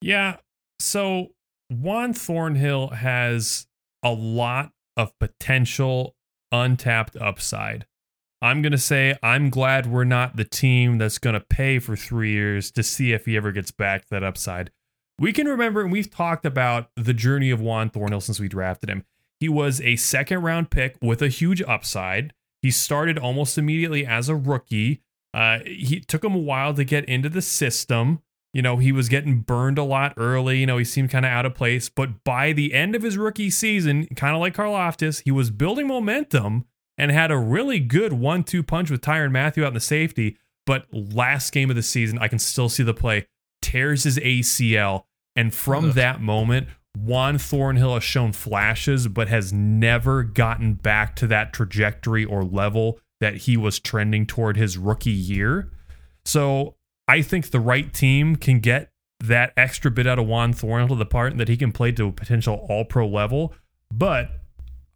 Yeah. So Juan Thornhill has a lot of potential untapped upside. I'm going to say I'm glad we're not the team that's going to pay for three years to see if he ever gets back that upside. We can remember, and we've talked about the journey of Juan Thornhill since we drafted him. He was a second round pick with a huge upside. He started almost immediately as a rookie. Uh, he took him a while to get into the system. You know, he was getting burned a lot early. You know, he seemed kind of out of place. But by the end of his rookie season, kind of like Karlaftis, he was building momentum and had a really good one two punch with Tyrann Mathieu out in the safety. But last game of the season, I can still see the play, tears his ACL. And from Ugh. that moment, Juan Thornhill has shown flashes, but has never gotten back to that trajectory or level that he was trending toward his rookie year. So I think the right team can get that extra bit out of Juan Thornhill to the part that he can play to a potential all pro level. But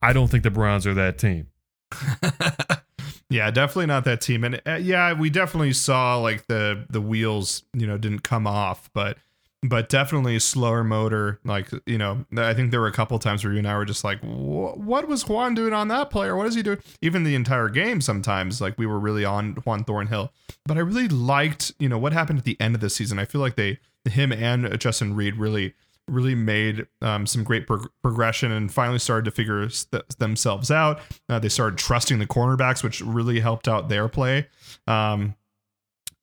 I don't think the Browns are that team. yeah, definitely not that team. And uh, yeah, we definitely saw like the the wheels, you know, didn't come off, but but definitely slower motor. Like you know, I think there were a couple times where you and I were just like, "What was Juan doing on that player? What is he doing?" Even the entire game, sometimes like we were really on Juan Thornhill. But I really liked, you know, what happened at the end of the season. I feel like they, him and Justin Reid really really made um, some great prog- progression and finally started to figure st- themselves out. Uh, they started trusting the cornerbacks, which really helped out their play. Um,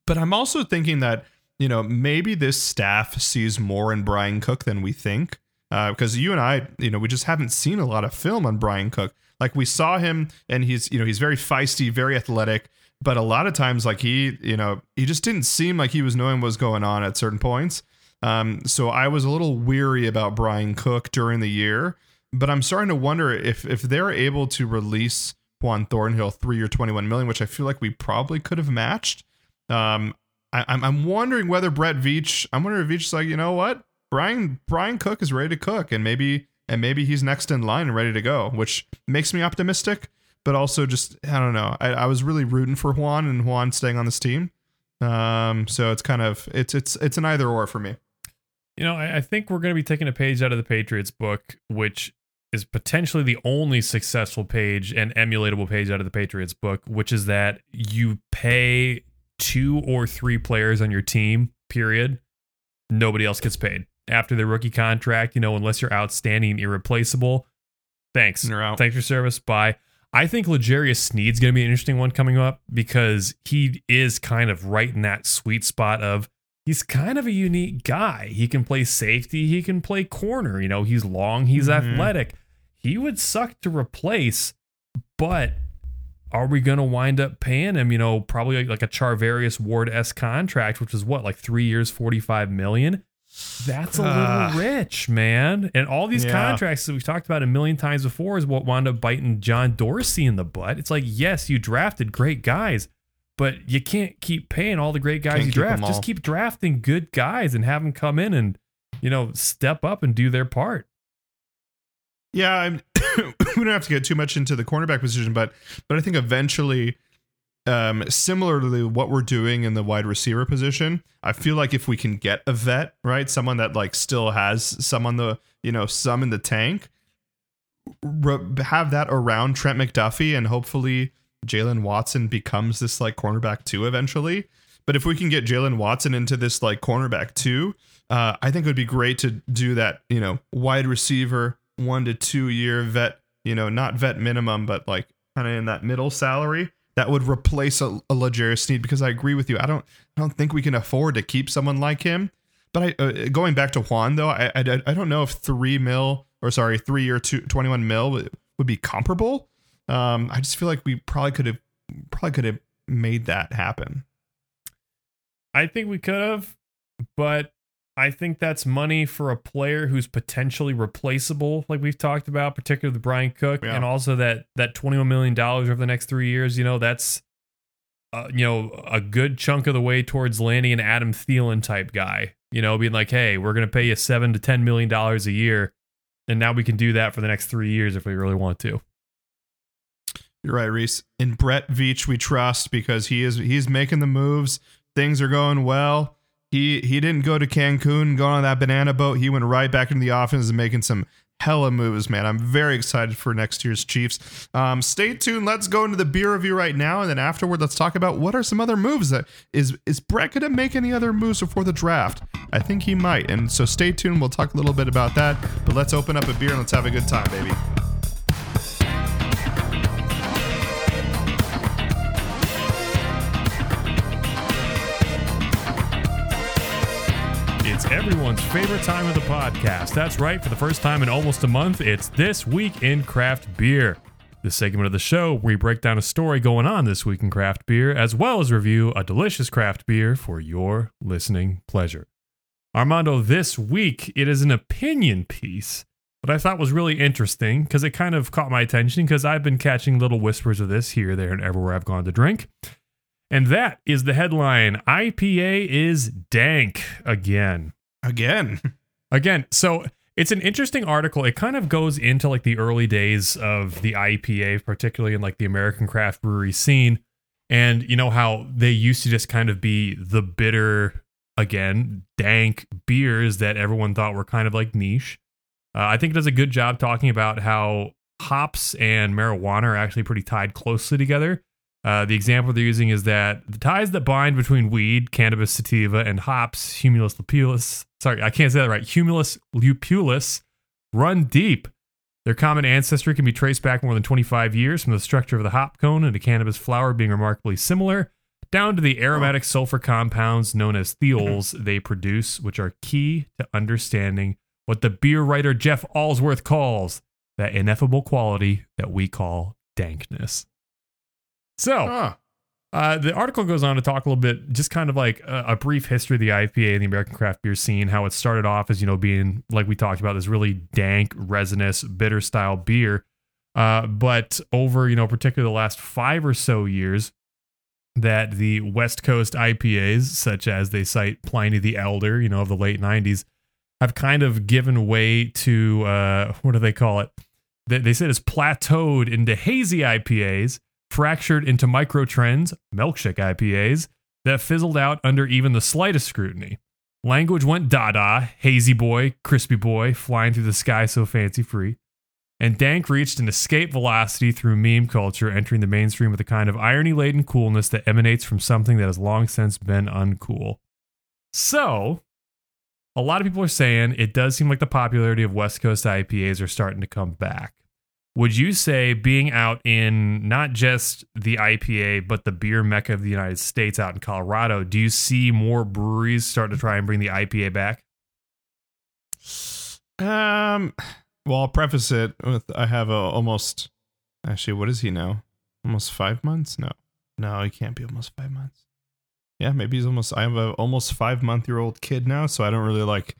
but I'm also thinking that you know, maybe this staff sees more in Bryan Cook than we think. Because uh, you and I, you know, we just haven't seen a lot of film on Bryan Cook. Like we saw him, and he's, you know, he's very feisty, very athletic, but a lot of times, like he, you know, he just didn't seem like he was knowing what was going on at certain points. Um, so I was a little weary about Bryan Cook during the year, but I'm starting to wonder if if they're able to release Juan Thornhill three or 21 million, which I feel like we probably could have matched. Um, I, am I'm, I'm wondering whether Brett Veach. I'm wondering if Veach's like, you know what, Brian Bryan Cook is ready to cook, and maybe and maybe he's next in line and ready to go, which makes me optimistic. But also, just I don't know. I, I was really rooting for Juan and Juan staying on this team. Um, so it's kind of it's it's it's an either or for me. You know, I, I think we're going to be taking a page out of the Patriots book, which is potentially the only successful page and emulatable page out of the Patriots book, which is that you pay two or three players on your team, period, nobody else gets paid. After the rookie contract, you know, unless you're outstanding irreplaceable, thanks. Thanks for service. Bye. I think L'Jarius Sneed's going to be an interesting one coming up because he is kind of right in that sweet spot of he's kind of a unique guy. He can play safety, he can play corner. You know, he's long, he's mm-hmm. athletic. He would suck to replace, but are we going to wind up paying him, you know, probably like a Charvarius Ward S contract, which is what, like three years, 45 million? That's a little uh, rich, man. And all these yeah. contracts that we've talked about a million times before is what wound up biting John Dorsey in the butt. It's like, yes, you drafted great guys, but you can't keep paying all the great guys can't you draft. Just keep drafting good guys and have them come in and, you know, step up and do their part. Yeah, I'm, we don't have to get too much into the cornerback position, but but I think eventually, um, similarly what we're doing in the wide receiver position, I feel like if we can get a vet, right, someone that like still has some on the you know some in the tank, re- have that around Trent McDuffie, and hopefully Jaylen Watson becomes this like cornerback two eventually. But if we can get Jaylen Watson into this like cornerback two, uh, I think it would be great to do that. You know, wide receiver one to two year vet, you know, not vet minimum, but like kind of in that middle salary that would replace a, a Sneed because I agree with you. I don't I don't think we can afford to keep someone like him. But I uh, going back to Juan though, I, I, I don't know if three mil or sorry three year two, 21 mil would, would be comparable. Um, I just feel like we probably could have probably could have made that happen. I think we could have, but I think that's money for a player who's potentially replaceable, like we've talked about, particularly the Bryan Cook, yeah. and also that that twenty one million dollars over the next three years. You know, that's uh, you know a good chunk of the way towards landing an Adam Thielen type guy. You know, being like, hey, we're going to pay you seven to ten million dollars a year, and now we can do that for the next three years if we really want to. You're right, Rhys. In Brett Veach, we trust because he is he's making the moves. Things are going well he he didn't go to Cancun, go on that banana boat. He went right back into the offense and making some hella moves, man. I'm very excited for next year's Chiefs. Um, stay tuned. Let's go into the beer review right now, and then afterward, let's talk about what are some other moves that is is Brett gonna make any other moves before the draft? I think he might, and so stay tuned. We'll talk a little bit about that. But let's open up a beer and let's have a good time, baby. Everyone's favorite time of the podcast. That's right, for the first time in almost a month, it's This Week in Craft Beer. The segment of the show where we break down a story going on this week in craft beer, as well as review a delicious craft beer for your listening pleasure. Armando, this week it is an opinion piece that I thought was really interesting because it kind of caught my attention because I've been catching little whispers of this here, there, and everywhere I've gone to drink. And that is the headline IPA is dank again. Again. Again, so it's an interesting article. It kind of goes into like the early days of the IPA, particularly in like the American craft brewery scene. And you know how they used to just kind of be the bitter, again, dank beers that everyone thought were kind of like niche. Uh, I think it does a good job talking about how hops and marijuana are actually pretty tied closely together. Uh, the example they're using is that the ties that bind between weed, cannabis sativa, and hops, humulus lupulus, sorry, I can't say that right, humulus lupulus, run deep. Their common ancestry can be traced back more than 25 years from the structure of the hop cone and the cannabis flower being remarkably similar, down to the aromatic sulfur compounds known as thiols they produce, which are key to understanding what the beer writer Jeff Alworth calls that ineffable quality that we call dankness. So, Huh. uh, the article goes on to talk a little bit, just kind of like a, a brief history of the IPA and the American craft beer scene, how it started off as, you know, being, like we talked about, this really dank, resinous, bitter style beer. Uh, but over, you know, particularly the last five or so years, that the West Coast IPAs, such as they cite Pliny the Elder, you know, of the late 90s, have kind of given way to, uh, what do they call it? They, they said it's plateaued into hazy IPAs fractured into micro trends, milkshake IPAs, that fizzled out under even the slightest scrutiny. Language went dada, hazy boy, crispy boy, flying through the sky so fancy free. And Dank reached an escape velocity through meme culture, entering the mainstream with a kind of irony laden coolness that emanates from something that has long since been uncool. So, a lot of people are saying it does seem like the popularity of West Coast IPAs are starting to come back would you say being out in not just the IPA but the beer mecca of the United States out in Colorado, do you see more breweries start to try and bring the IPA back? Um, well, I'll preface it with I have a almost, actually, what is he now? Almost five months? No, no, he can't be almost five months. Yeah, maybe he's almost. I have a almost five month year old kid now, so I don't really like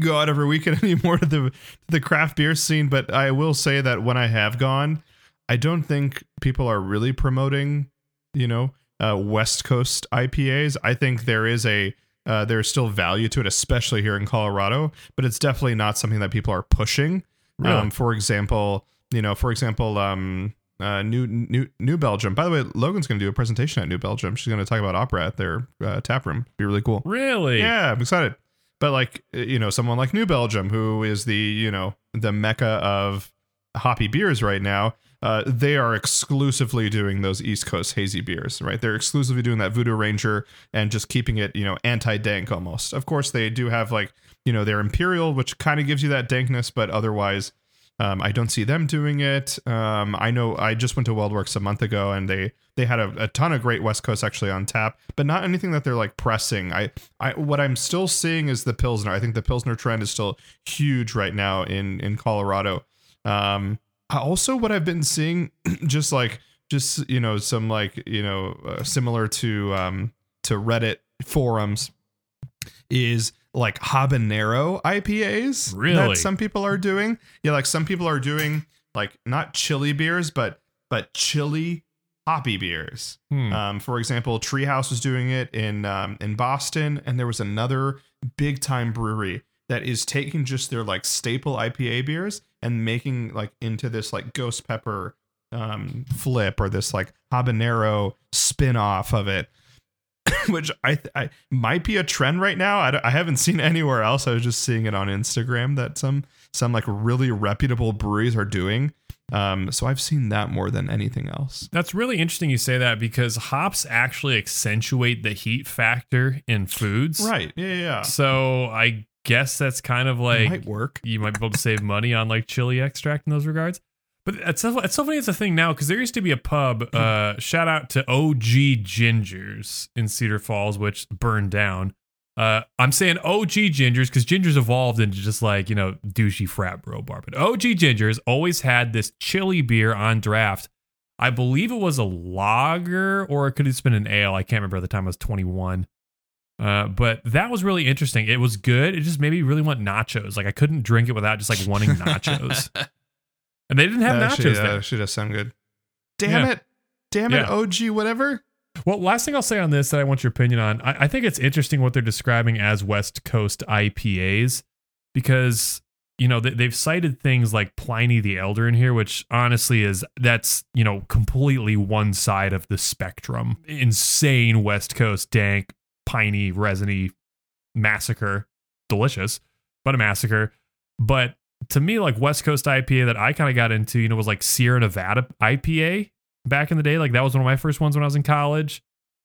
go out every weekend anymore to the to the craft beer scene. But I will say that when I have gone, I don't think people are really promoting, you know, uh, West Coast IPAs. I think there is a uh, there's still value to it, especially here in Colorado, but it's definitely not something that people are pushing. Really? Um, for example, you know, for example, um, uh, New New New Belgium. By the way, Logan's going to do a presentation at New Belgium. She's going to talk about opera at their uh, tap room. Be really cool. Really? Yeah, I'm excited. But like, uh, you know, someone like New Belgium, who is the you know the mecca of hoppy beers right now, uh, they are exclusively doing those East Coast hazy beers, right? They're exclusively doing that Voodoo Ranger and just keeping it, you know, anti-dank almost. Of course, they do have like, you know, their Imperial, which kind of gives you that dankness, but otherwise, um, I don't see them doing it. Um, I know I just went to WeldWerks a month ago, and they they had a, a ton of great West Coast actually on tap, but not anything that they're like pressing. I I what I'm still seeing is the Pilsner. I think the Pilsner trend is still huge right now in in Colorado. Um, also what I've been seeing, just like just you know some like you know uh, similar to um to Reddit forums, is like habanero IPAs Really? that some people are doing. Yeah, like some people are doing like not chili beers, but but chili hoppy beers. Hmm. Um, for example, Treehouse was doing it in um, in Boston, and there was another big time brewery that is taking just their like staple IPA beers and making like into this like ghost pepper um, flip or this like habanero spin off of it. Which I, th- I might be a trend right now. I, d- I haven't seen anywhere else. I was just seeing it on Instagram that some some like really reputable breweries are doing. Um, so I've seen that more than anything else. That's really interesting you say that because hops actually accentuate the heat factor in foods. Right. Yeah. Yeah. So I guess that's kind of It like might work. you might be able to save money on like chili extract in those regards. But it's so, it's so funny it's a thing now because there used to be a pub. Uh, shout out to OG Gingers in Cedar Falls, which burned down. Uh, I'm saying OG Gingers because Gingers evolved into just like you know douchey frat bro bar. But OG Gingers always had this chili beer on draft. I believe it was a lager or it could have just been an ale. I can't remember at the time. I was 21. Uh, but that was really interesting. It was good. It just made me really want nachos. Like I couldn't drink it without just like wanting nachos. and they didn't have That nachos actually, there. that actually does sound good. Damn Yeah. it. Damn it, Yeah. OG, whatever. Well, last thing I'll say on this that I want your opinion on, I, I think it's interesting what they're describing as West Coast IPAs because you know they, they've cited things like Pliny the Elder in here, which honestly is that's you know completely one side of the spectrum. Insane West Coast dank, piney, resiny massacre, delicious, but a massacre. But to me, like West Coast IPA that I kind of got into, you know, was like Sierra Nevada IPA back in the day. Like that was one of my first ones when I was in college.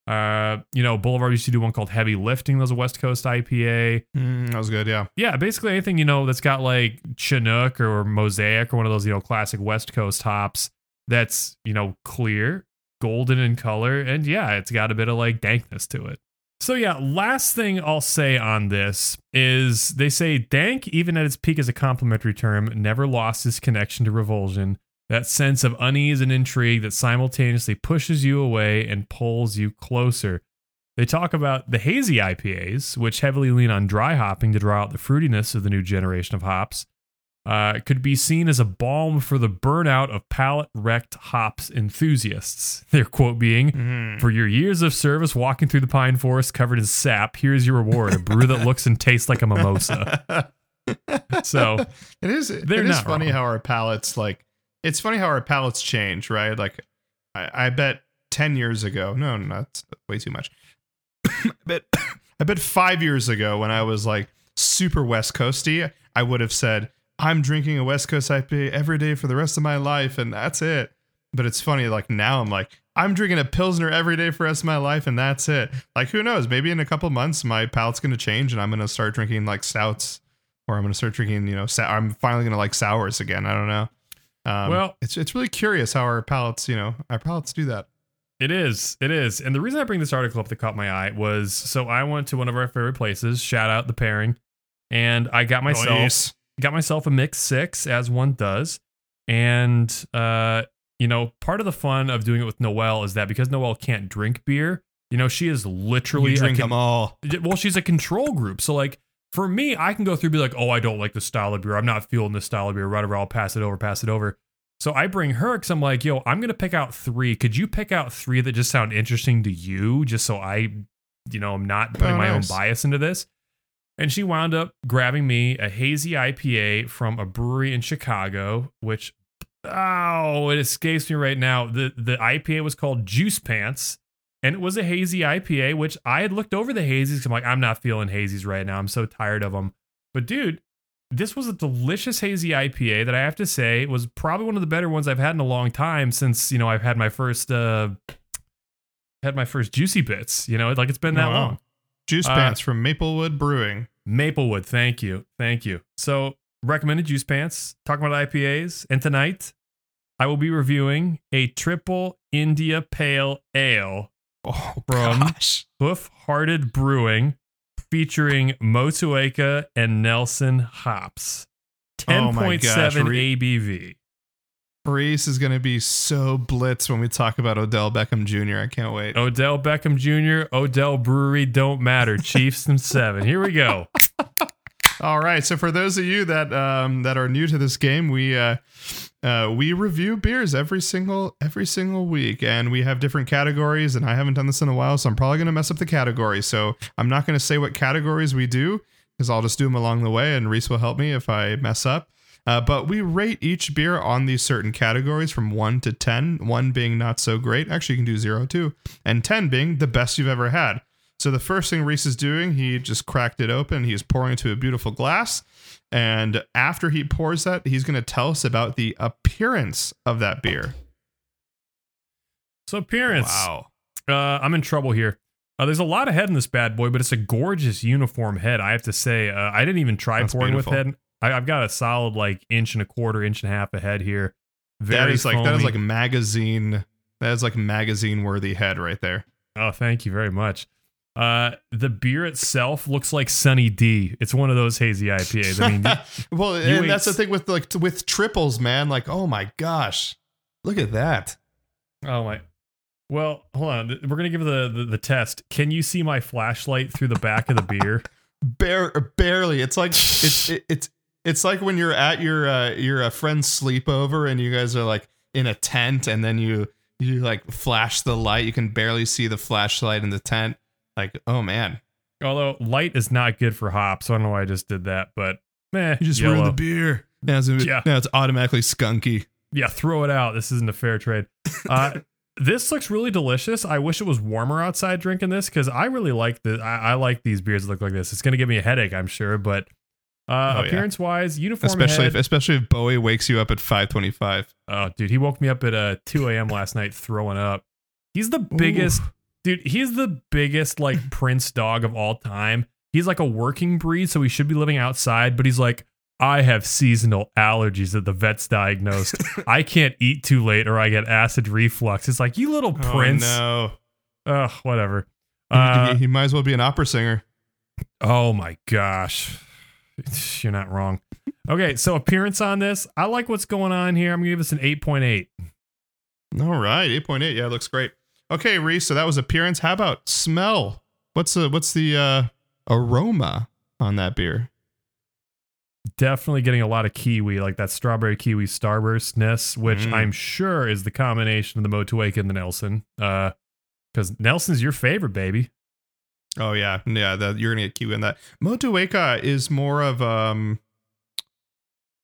Uh, you know, Boulevard used to do one called Heavy Lifting. That was a West Coast IPA. Mm, that was good, yeah. Yeah, basically anything you know that's got like Chinook or Mosaic or one of those you know classic West Coast hops that's you know clear, golden in color, and yeah, it's got a bit of like dankness to it. So yeah, last thing I'll say on this is they say dank, even at its peak as a complimentary term, never lost its connection to revulsion. That sense of unease and intrigue that simultaneously pushes you away and pulls you closer. They talk about the hazy IPAs, which heavily lean on dry hopping to draw out the fruitiness of the new generation of hops. Uh, could be seen as a balm for the burnout of palate wrecked hops enthusiasts. Their quote being, Mhm. For your years of service walking through the pine forest covered in sap, here's your reward a brew that looks and tastes like a mimosa. So, it is it they're not funny wrong. how our palates like it's funny how our palates change, right? Like I, I bet ten years ago, no, no, that's way too much. I bet I bet five years ago when I was like super West Coasty, I would have said, I'm drinking a West Coast IPA every day for the rest of my life, and that's it. But it's funny, like now I'm like, I'm drinking a Pilsner every day for the rest of my life, and that's it. Like, who knows? Maybe in a couple months, my palate's to change, and I'm to start drinking like stouts, or I'm to start drinking, you know, sou- I'm finally to like sours again. I don't know. Um, Well- it's it's really curious how our palates, you know, our palates do that. It is. It is. And the reason I bring this article up that caught my eye was so I went to one of our favorite places, shout out the pairing, and I got myself Nice. got myself a mix six as one does. And uh, you know, part of the fun of doing it with Noelle is that because Noelle can't drink beer, you know, she is literally You drink con- them all. well, she's a control group. So like for me, I can go through and be like, oh, I don't like this style of beer. I'm not feeling this style of beer. Whatever, I'll pass it over, pass it over. So I bring her because I'm like, yo, I'm gonna pick out three. Could you pick out three that just sound interesting to you, just so I, you know, I'm not putting Oh, my nice. own bias into this? And she wound up grabbing me a hazy IPA from a brewery in Chicago, which oh, it escapes me right now. The the IPA was called Juice Pants, and it was a hazy IPA, which I had looked over the hazies. I'm like, I'm not feeling hazies right now. I'm so tired of them. But dude, this was a delicious hazy IPA that I have to say was probably one of the better ones I've had in a long time since you know I've had my first uh had my first juicy bits. You know, like it's been that Oh, wow. long. Juice Uh, Pants from Maplewood Brewing. Maplewood, thank you. Thank you. So, recommended juice pants, talking about IPAs. And tonight, I will be reviewing a triple India Pale Ale, Oh From- gosh. Hoof Hearted Brewing, featuring Motueka and Nelson hops. Oh 10.7 gosh, re- ABV. Rhys is going to be so blitz when we talk about Odell Beckham Jr. I can't wait. Odell Beckham Jr., Odell Brewery, don't matter. Chiefs and seven. Here we go. All right. So for those of you that um, that are new to this game, we uh, uh, we review beers every single every single week, and we have different categories. And I haven't done this in a while, so I'm probably going to mess up the categories. So I'm not going to say what categories we do because I'll just do them along the way, and Rhys will help me if I mess up. Uh, but we rate each beer on these certain categories from one to ten. One being not so great. Actually, you can do zero too, and ten being the best you've ever had. So the first thing Rhys is doing, he just cracked it open. He's pouring into a beautiful glass. And after he pours that, he's going to tell us about the appearance of that beer. So, appearance. Wow. Uh, I'm in trouble here. Uh, there's a lot of head in this bad boy, but it's a gorgeous uniform head. I have to say, uh, I didn't even try That's pouring with head. I, I've got a solid like inch and a quarter, inch and a half of head here. Very that is like that is foamy. like magazine that is like magazine worthy head right there. Oh, thank you very much. Uh, the beer itself looks like Sunny D. It's one of those hazy IPAs. I mean, well, and that's the thing with like with triples, man. Like, oh my gosh, look at that. oh my, Well, hold on. We're gonna give the, the the test. Can you see my flashlight through the back of the beer? Bare, barely. It's like it's it, it's it's like when you're at your uh, your uh, friend's sleepover and you guys are like in a tent and then you you like flash the light. You can barely see the flashlight in the tent. Like, oh man, Although light is not good for hops, so I don't know why I just did that, but man, you just yellow. ruined the beer. Now it's, Yeah. now it's automatically skunky. yeah, throw it out. This isn't a fair trade. Uh, this looks really delicious. I wish it was warmer outside drinking this because I really like the I, I like these beers that look like this. It's gonna give me a headache, I'm sure, but uh, Oh, yeah. appearance wise, uniform Especially if, especially if Bowie wakes you up at five twenty five. oh, dude, he woke me up at uh 2 a.m. last night throwing up. He's the biggest dude. He's the biggest like prince dog of all time. He's like a working breed, so he should be living outside, but he's like. I have seasonal allergies that the vets diagnosed. I can't eat too late or I get acid reflux. It's like, you little prince. Oh, no. Ugh, whatever. He- Uh, he, he might as well be an opera singer. oh my gosh. You're not wrong. Okay, so appearance on this. I like what's going on here. I'm going to give this an 8.8. All right, eight point eight. Yeah, looks great. Okay, Rhys. So that was appearance. How about smell? What's the what's the uh, aroma on that beer? Definitely getting a lot of kiwi, like that strawberry kiwi starburstness, which Mm. I'm sure is the combination of the Motueka and the Nelson. Uh, because Nelson's your favorite, baby. Oh yeah, yeah. That you're gonna get kiwi in that. Motueka is more of um,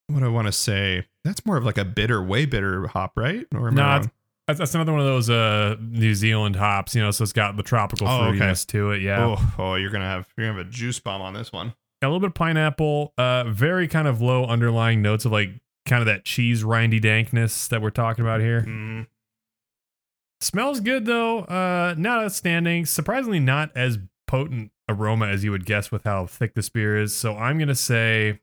what do I want to say? That's more of like a bitter, way bitter hop, right? Or No, wrong? That's, that's another one of those uh New Zealand hops, you know, so it's got the tropical Oh, okay. fruitiness to it. Yeah. Oh, oh, you're gonna have you're gonna have a juice bomb on this one. a little bit of pineapple, uh, very kind of low underlying notes of like kind of that cheese rindy dankness that we're talking about here. Mm, Smells good though, uh, not outstanding. Surprisingly, not as potent aroma as you would guess with how thick this beer is. So I'm gonna say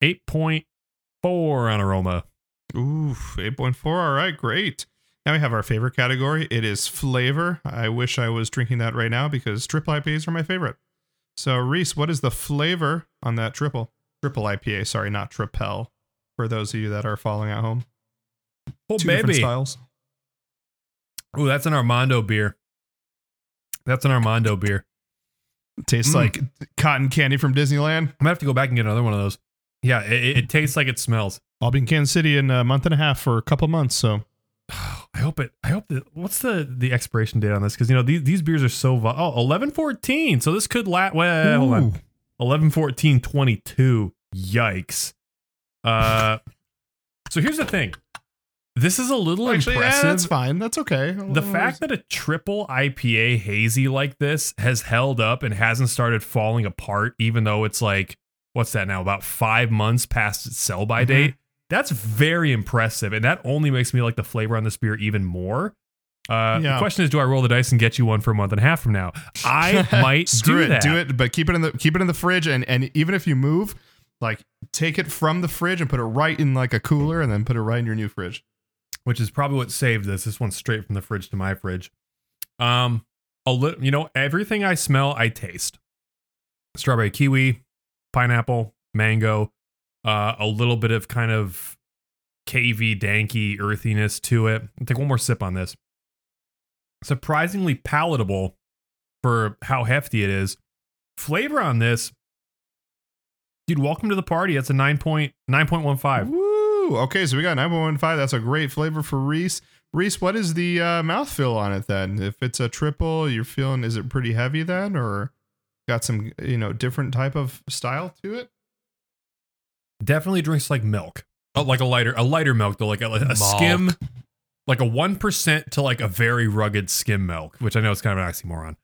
eight point four on aroma. Ooh, 8.4. All right, great. Now we have our favorite category. It is flavor. I wish I was drinking that right now because triple IPAs are my favorite. So, Rhys, what is the flavor on that triple? Triple IPA, sorry, not tripel. For those of you that are following at home. Oh Two baby, styles. oh that's an Armando beer. That's an Armando beer. Tastes Mm. like cotton candy from Disneyland. I'm gonna have to go back and get another one of those. Yeah, it, it, tastes like it smells. I'll be in Kansas City in a month and a half for a couple months. So, I hope it. I hope that. What's the the expiration date on this? Because you know these these beers are so. Vo- oh, 11 14. So this could last. Well, hold on. 11 14 22. Yikes. Uh. so here's the thing. This is a little Actually, yeah, impressive. that's fine. That's okay. the fact that a triple IPA hazy like this has held up and hasn't started falling apart, even though it's like, what's that now? About five months past its sell by Mhm. date. That's very impressive. And that only makes me like the flavor on this beer even more. Uh, The question is, do I roll the dice and get you one for a month and a half from now? I might Screw do it, that. do it, but keep it in the keep it in the fridge, and and even if you move, like take it from the fridge and put it right in like a cooler, and then put it right in your new fridge. which is probably what saved this. This one's straight from the fridge to my fridge. Um, a little, you know, everything I smell, I taste. Strawberry, kiwi, pineapple, mango, uh, a little bit of kind of cavey, danky earthiness to it. I'll take one more sip on this. Surprisingly palatable for how hefty it is. Flavor on this, dude. Welcome to the party. That's a nine point nine point one five. Woo! Okay, so we got 9.15. That's a great flavor for Rhys. Rhys, what is the uh, mouthfeel on it then? If it's a triple, you're feeling is it pretty heavy then, or got some you know different type of style to it? definitely drinks like milk, Uh, like a lighter, a lighter milk, though, like a, a skim, like a one percent to like a very rugged skim milk, which I know is kind of an oxymoron.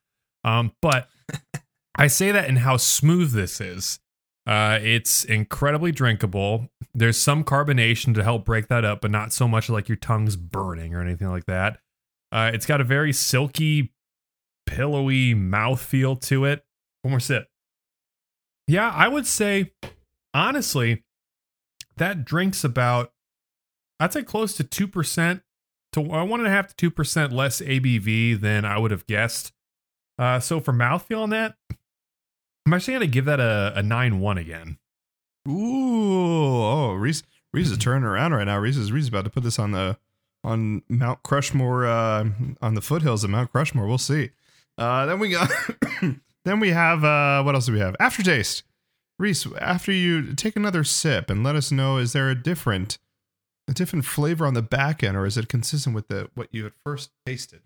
Um, but I say that in how smooth this is. Uh, it's incredibly drinkable. There's some carbonation to help break that up, but not so much like your tongue's burning or anything like that. Uh, it's got a very silky, pillowy mouth feel to it. One more sip. Yeah, I would say, honestly, that drinks about, I'd say close to 2% to uh, one and a half to 2% less ABV than I would have guessed. Uh, so for mouthfeel on that, I'm actually to give that a, a 9 1 again. Ooh, oh, Rhys, Rhys is turning around right now. Rhys is Rhys is about to put this on the on Mount Crushmore uh, on the foothills of Mount Crushmore. We'll see. Uh, then we got then we have uh, what else do we have? Aftertaste. Rhys, after you take another sip and let us know, is there a different a different flavor on the back end, or is it consistent with the what you had first tasted?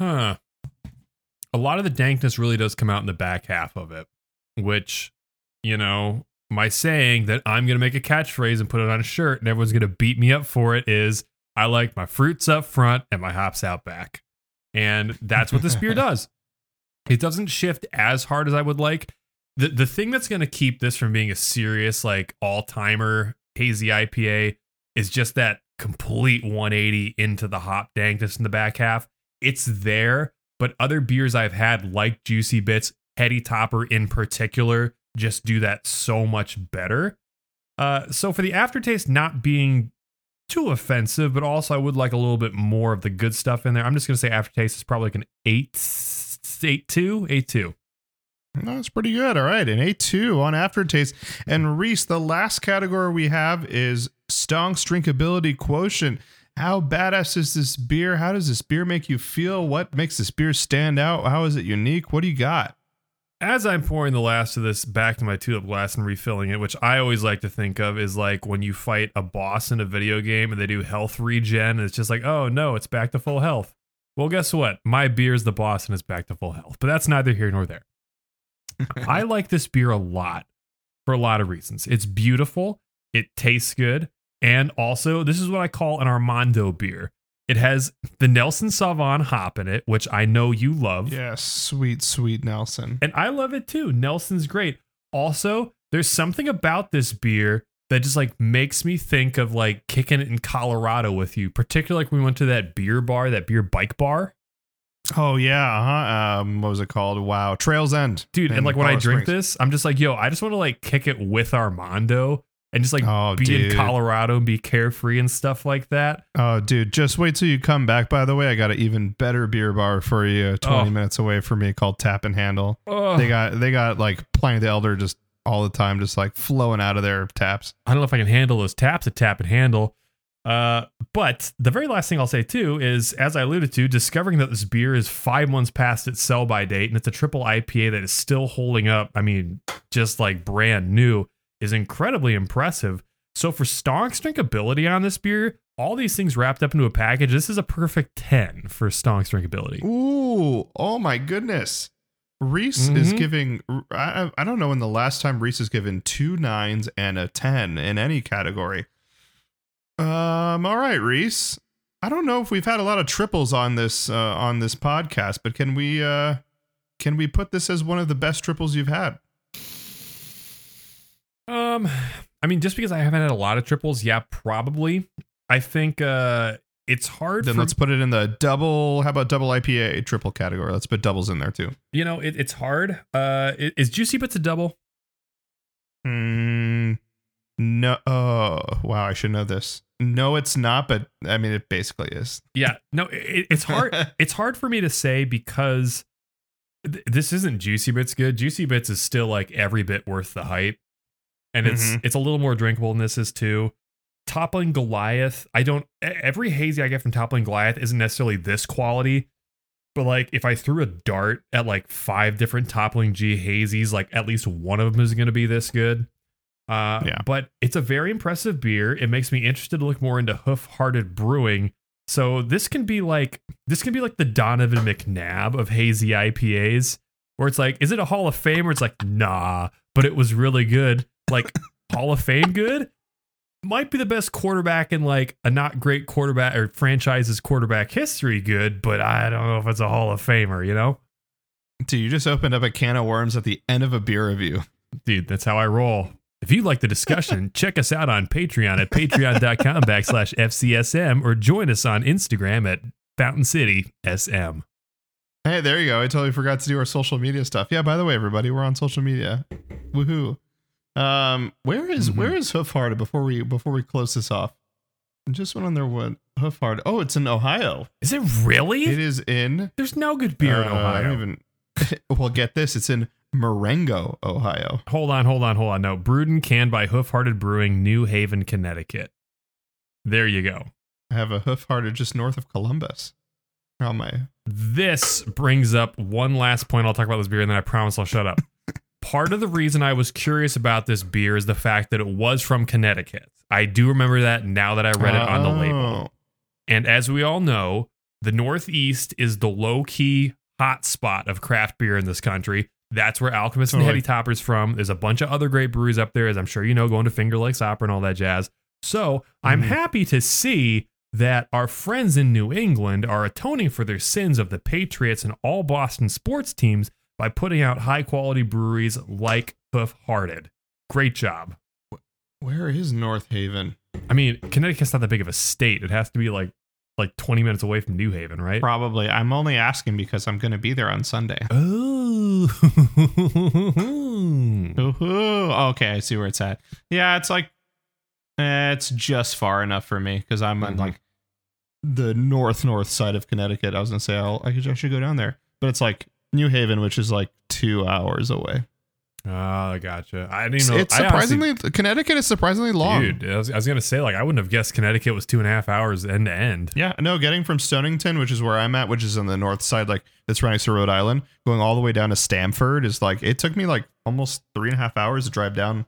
Huh. A lot of the dankness really does come out in the back half of it, which, you know, my saying that I'm going to make a catchphrase and put it on a shirt and everyone's going to beat me up for it is I like my fruits up front and my hops out back. And that's what this beer does. It doesn't shift as hard as I would like. The the thing that's going to keep this from being a serious like all-timer hazy IPA is just that complete 180 into the hop dankness in the back half. It's there, but other beers I've had like Juicy Bits, Heady Topper in particular, just do that so much better. Uh, so for the aftertaste not being too offensive, but also I would like a little bit more of the good stuff in there. I'm just gonna say aftertaste is probably like an eight, eight two, eight two. That's pretty good. All right, an A2 on aftertaste. And Rhys, the last category we have is Stonk's drinkability quotient. How badass is this beer? How does this beer make you feel? What makes this beer stand out? How is it unique? What do you got? As I'm pouring the last of this back to my tulip glass and refilling it, which I always like to think of is like when you fight a boss in a video game and they do health regen, and it's just like, oh no, it's back to full health. Well, guess what? My beer is the boss and it's back to full health. But that's neither here nor there. I like this beer a lot for a lot of reasons. It's beautiful, it tastes good, and also this is what I call an Armando beer. It has the Nelson Sauvin hop in it, which I know you love. Yes, sweet, sweet Nelson. And I love it too. Nelson's great. Also, there's something about this beer that just like makes me think of like kicking it in Colorado with you, particularly like when we went to that beer bar, that beer bike bar. Oh yeah, uh-huh. Um, what was it called? Wow, Trails End, Dude, and like when I drink Springs. this, I'm just like, yo, I just want to like kick it with Armando and just like Oh, be dude. in Colorado and be carefree and stuff like that. Oh, dude, just wait till you come back. By the way, I got an even better beer bar for you, twenty Oh. minutes away from me, called Tap and Handle. Oh, They got they got like Pliny the Elder just all the time, just like flowing out of their taps. I don't know if I can handle those taps at tap and handle. Uh, but the very last thing I'll say too is, as I alluded to, discovering that this beer is five months past its sell by date and it's a triple IPA that is still holding up. I mean, just like brand new is incredibly impressive. So for Stonk's drinkability on this beer, all these things wrapped up into a package, this is a perfect 10 for Stonk's drinkability. Ooh, oh my goodness. Rhys is Mhm. giving I, I don't know when the last time Rhys has given two nines and a ten in any category. Um all right, Rhys. I don't know if we've had a lot of triples on this uh, on this podcast, but can we uh can we put this as one of the best triples you've had? Um, I mean, just because I haven't had a lot of triples, yeah, probably. I think uh it's hard Then for let's put it in the double how about double IPA triple category? Let's put doubles in there too. you know it, it's hard. Uh, is Juicy Bits a double? Mm, no. Oh, wow. I should know this. No, it's not, but I mean, it basically is. Yeah, no, it, it's hard. it's hard for me to say because th- this isn't Juicy Bits good. Juicy Bits is still like every bit worth the hype, and it's Mhm. it's a little more drinkable than this is too. Toppling Goliath, I don't. Every hazy I get from Toppling Goliath isn't necessarily this quality, but like if I threw a dart at like five different Toppling G hazies, like at least one of them is going to be this good. Uh, Yeah. But it's a very impressive beer. It makes me interested to look more into Hoof Hearted Brewing. So this can be like this can be like the Donovan McNabb of hazy IPAs, where it's like, is it a Hall of Fame? Or it's like, nah, but it was really good. Like Hall of Fame good might be the best quarterback in like a not great quarterback or franchise's quarterback history good, but I don't know if it's a Hall of Famer, you know? Dude, you just opened up a can of worms at the end of a beer review. Dude, that's how I roll. If you like the discussion, check us out on Patreon at patreon.com backslash FCSM or join us on Instagram at Fountain City SM. Hey, there you go. I totally forgot to do our social media stuff. Yeah, by the way, everybody, we're on social media. Woohoo. Um, where is- Mhm. where is Hoof Hearted before we before we close this off? I just went on there what Hoof Hearted. Oh, it's in Ohio. Is it really? It is in There's no good beer in uh, I Ohio. don't even well, get this. It's in Marengo, Ohio. Hold on, hold on, hold on. No, brewed and canned by Hoof Hearted Brewing, New Haven, Connecticut. There you go. I have a hoof hearted just north of Columbus. Oh my This brings up one last point. I'll talk about this beer and then I promise I'll shut up. Part of the reason I was curious about this beer is the fact that it was from Connecticut. I do remember that now that I read it on the label. Oh. And as we all know, the Northeast is the low key hot spot of craft beer in this country. That's where Alchemist and. Heady Topper's from. There's a bunch of other great breweries up there, as I'm sure you know, going to Finger Lakes Opera and all that jazz. So I'm Mhm. happy to see that our friends in New England are atoning for their sins of the Patriots and all Boston sports teams by putting out high quality breweries like Hoof Hearted. Great job. Where is North Haven? I mean, Connecticut's not that big of a state. It has to be like like 20 minutes away from New Haven, right? Probably. I'm only asking because I'm going to be there on Sunday. Oh. Ooh, okay, I see where it's at. Yeah, it's like eh, it's just far enough for me because I'm on Mhm. like the north north side of Connecticut. I was gonna say I'll, I could I should go down there, but it's like New Haven, which is like two hours away. oh, I gotcha. I didn't It's, know. it's I honestly- surprisingly Connecticut is surprisingly long. dude. I was, I was gonna say like I wouldn't have guessed Connecticut was two and a half hours end to end. Yeah, no, getting from Stonington, which is where I'm at, which is on the north side, like that's right next to Rhode Island, going all the way down to Stamford is like it took me like almost three and a half hours to drive down.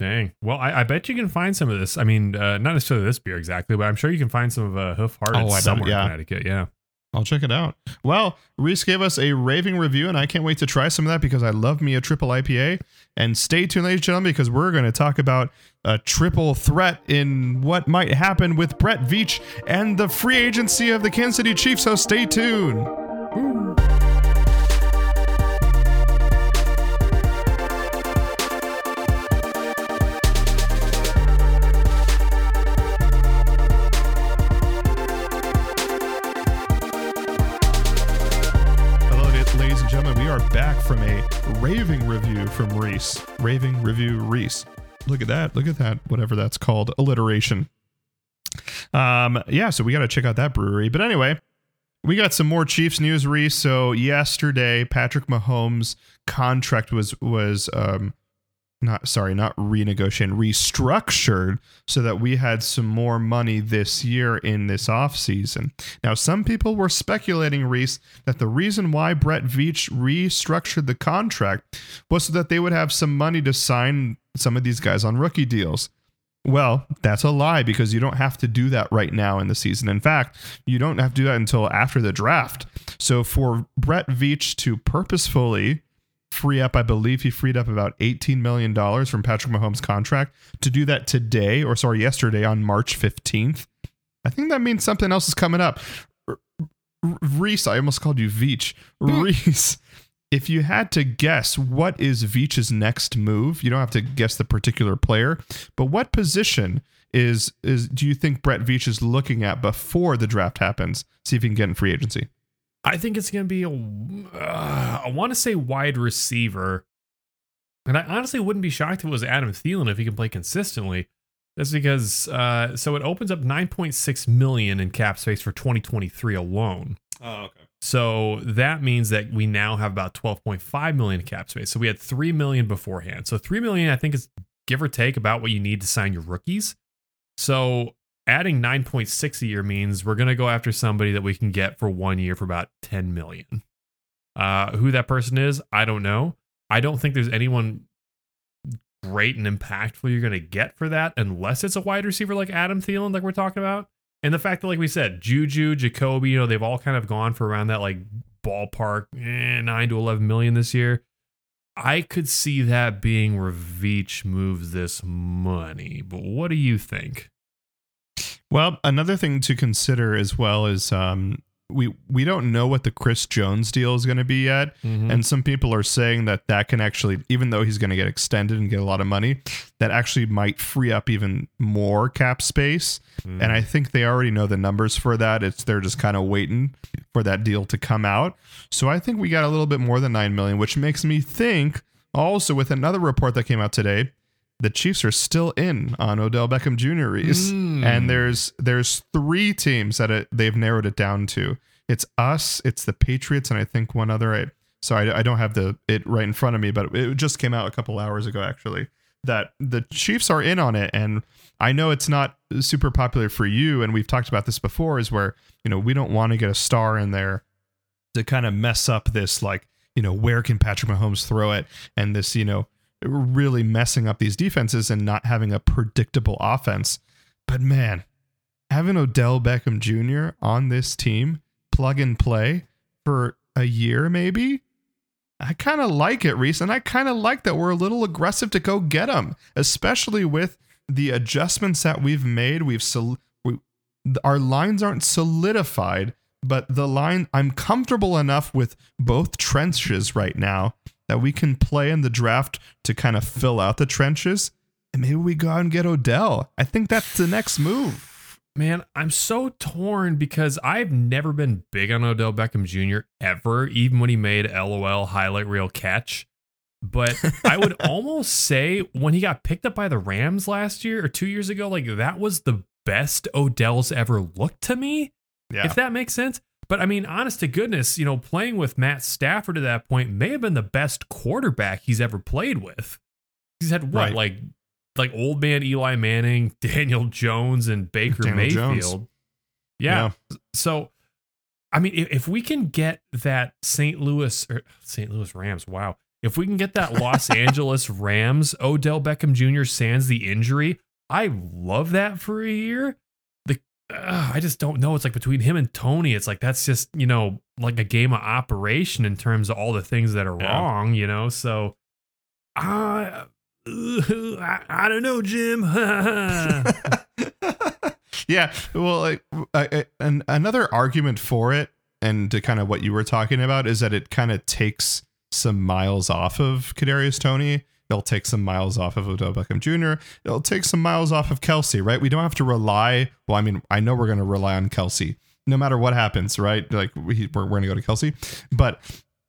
Dang. Well, I, I bet you can find some of this. I mean, uh, not necessarily this beer exactly, but I'm sure you can find some of uh, Hoof Hearted Oh, somewhere yeah. in Connecticut. Yeah. I'll check it out. Well, Rhys gave us a raving review, and I can't wait to try some of that because I love me a triple IPA. And stay tuned, ladies and gentlemen, because we're going to talk about a triple threat in what might happen with Brett Veach and the free agency of the Kansas City Chiefs. So stay tuned. Are back from a raving review from Rhys. Raving review Rhys. Look at that. Look at that. Whatever that's called. Alliteration. Um, yeah, so we got to check out that brewery. But anyway, we got some more Chiefs news, Rhys. So yesterday, Patrick Mahomes' contract was was um not sorry, not renegotiated, restructured so that we had some more money this year in this offseason. Now, some people were speculating, Rhys, that the reason why Brett Veach restructured the contract was so that they would have some money to sign some of these guys on rookie deals. Well, that's a lie because you don't have to do that right now in the season. In fact, you don't have to do that until after the draft. So for Brett Veach to purposefully free up, I believe he freed up about $18 million from Patrick Mahomes' contract to do that today, or sorry, yesterday on March 15th. I think that means something else is coming up. Rhys, I almost called you Veach. Hmm. Rhys, if you had to guess what is Veach's next move, you don't have to guess the particular player, but what position is is do you think Brett Veach is looking at before the draft happens? See if he can get in free agency. I think it's going to be a, uh, I want to say wide receiver. And I honestly wouldn't be shocked if it was Adam Thielen if he can play consistently. That's because, uh, so it opens up 9.6 million in cap space for 2023 alone. Oh, okay. So that means that we now have about 12.5 million in cap space. So we had 3 million beforehand. So 3 million, I think, is give or take about what you need to sign your rookies. So adding 9.6 a year means we're going to go after somebody that we can get for one year for about 10 million. Uh, who that person is, I don't know. I don't think there's anyone great and impactful you're going to get for that unless it's a wide receiver like Adam Thielen, like we're talking about. And the fact that, like we said, Juju, Jakobi, you know, they've all kind of gone for around that like ballpark eh, nine to eleven million this year. I could see that being Veach moves this money. But what do you think? Well, another thing to consider as well is um, we we don't know what the Chris Jones deal is going to be yet, Mm-hmm. and some people are saying that that can actually, even though he's going to get extended and get a lot of money, that actually might free up even more cap space. Mm-hmm. And I think they already know the numbers for that. It's they're just kind of waiting for that deal to come out. So I think we got a little bit more than nine million, which makes me think also with another report that came out today, the Chiefs are still in on Odell Beckham Jr. Mm. And there's there's three teams that it, they've narrowed it down to. It's us, it's the Patriots, and I think one other. I Sorry, I don't have the it right in front of me, but it just came out a couple hours ago actually. That the Chiefs are in on it, and I know it's not super popular for you, and we've talked about this before. Is where you know we don't want to get a star in there to kind of mess up this like you know where can Patrick Mahomes throw it, and this you know really messing up these defenses and not having a predictable offense. But man, having Odell Beckham Jr. on this team, plug and play for a year maybe, I kind of like it, Rhys. And I kind of like that we're a little aggressive to go get him, especially with the adjustments that we've made. We've sol- we, our lines aren't solidified, but the line I'm comfortable enough with both trenches right now that we can play in the draft to kind of fill out the trenches. And maybe we go out and get Odell. I think that's the next move. Man, I'm so torn because I've never been big on Odell Beckham Jr. ever, even when he made LOL highlight reel catch. But I would almost say when he got picked up by the Rams last year or two years ago, like that was the best Odell's ever looked to me. Yeah. If that makes sense. But I mean, honest to goodness, you know, playing with Matt Stafford at that point may have been the best quarterback he's ever played with. He's had what, right. like like old man Eli Manning, Daniel Jones, and Baker Daniel Mayfield. Jones. Yeah. yeah. So, I mean, if, if we can get that St. Louis er, or St. Louis Rams, wow. If we can get that Los Angeles Rams, Odell Beckham Jr. sans the injury, I love that for a year. Uh, I just don't know. It's like between him and Toney, it's like that's just you know like a game of operation in terms of all the things that are yeah. wrong. You know, so uh, I, I don't know, Jim. yeah. Well, like, I, and another argument for it, and to kind of what you were talking about, is that it kind of takes some miles off of Kadarius Toney. It'll take some miles off of Odell Beckham Jr. It'll take some miles off of Kelce, right? We don't have to rely. Well, I mean, I know we're going to rely on Kelce no matter what happens, right? Like we, we're, we're going to go to Kelce, but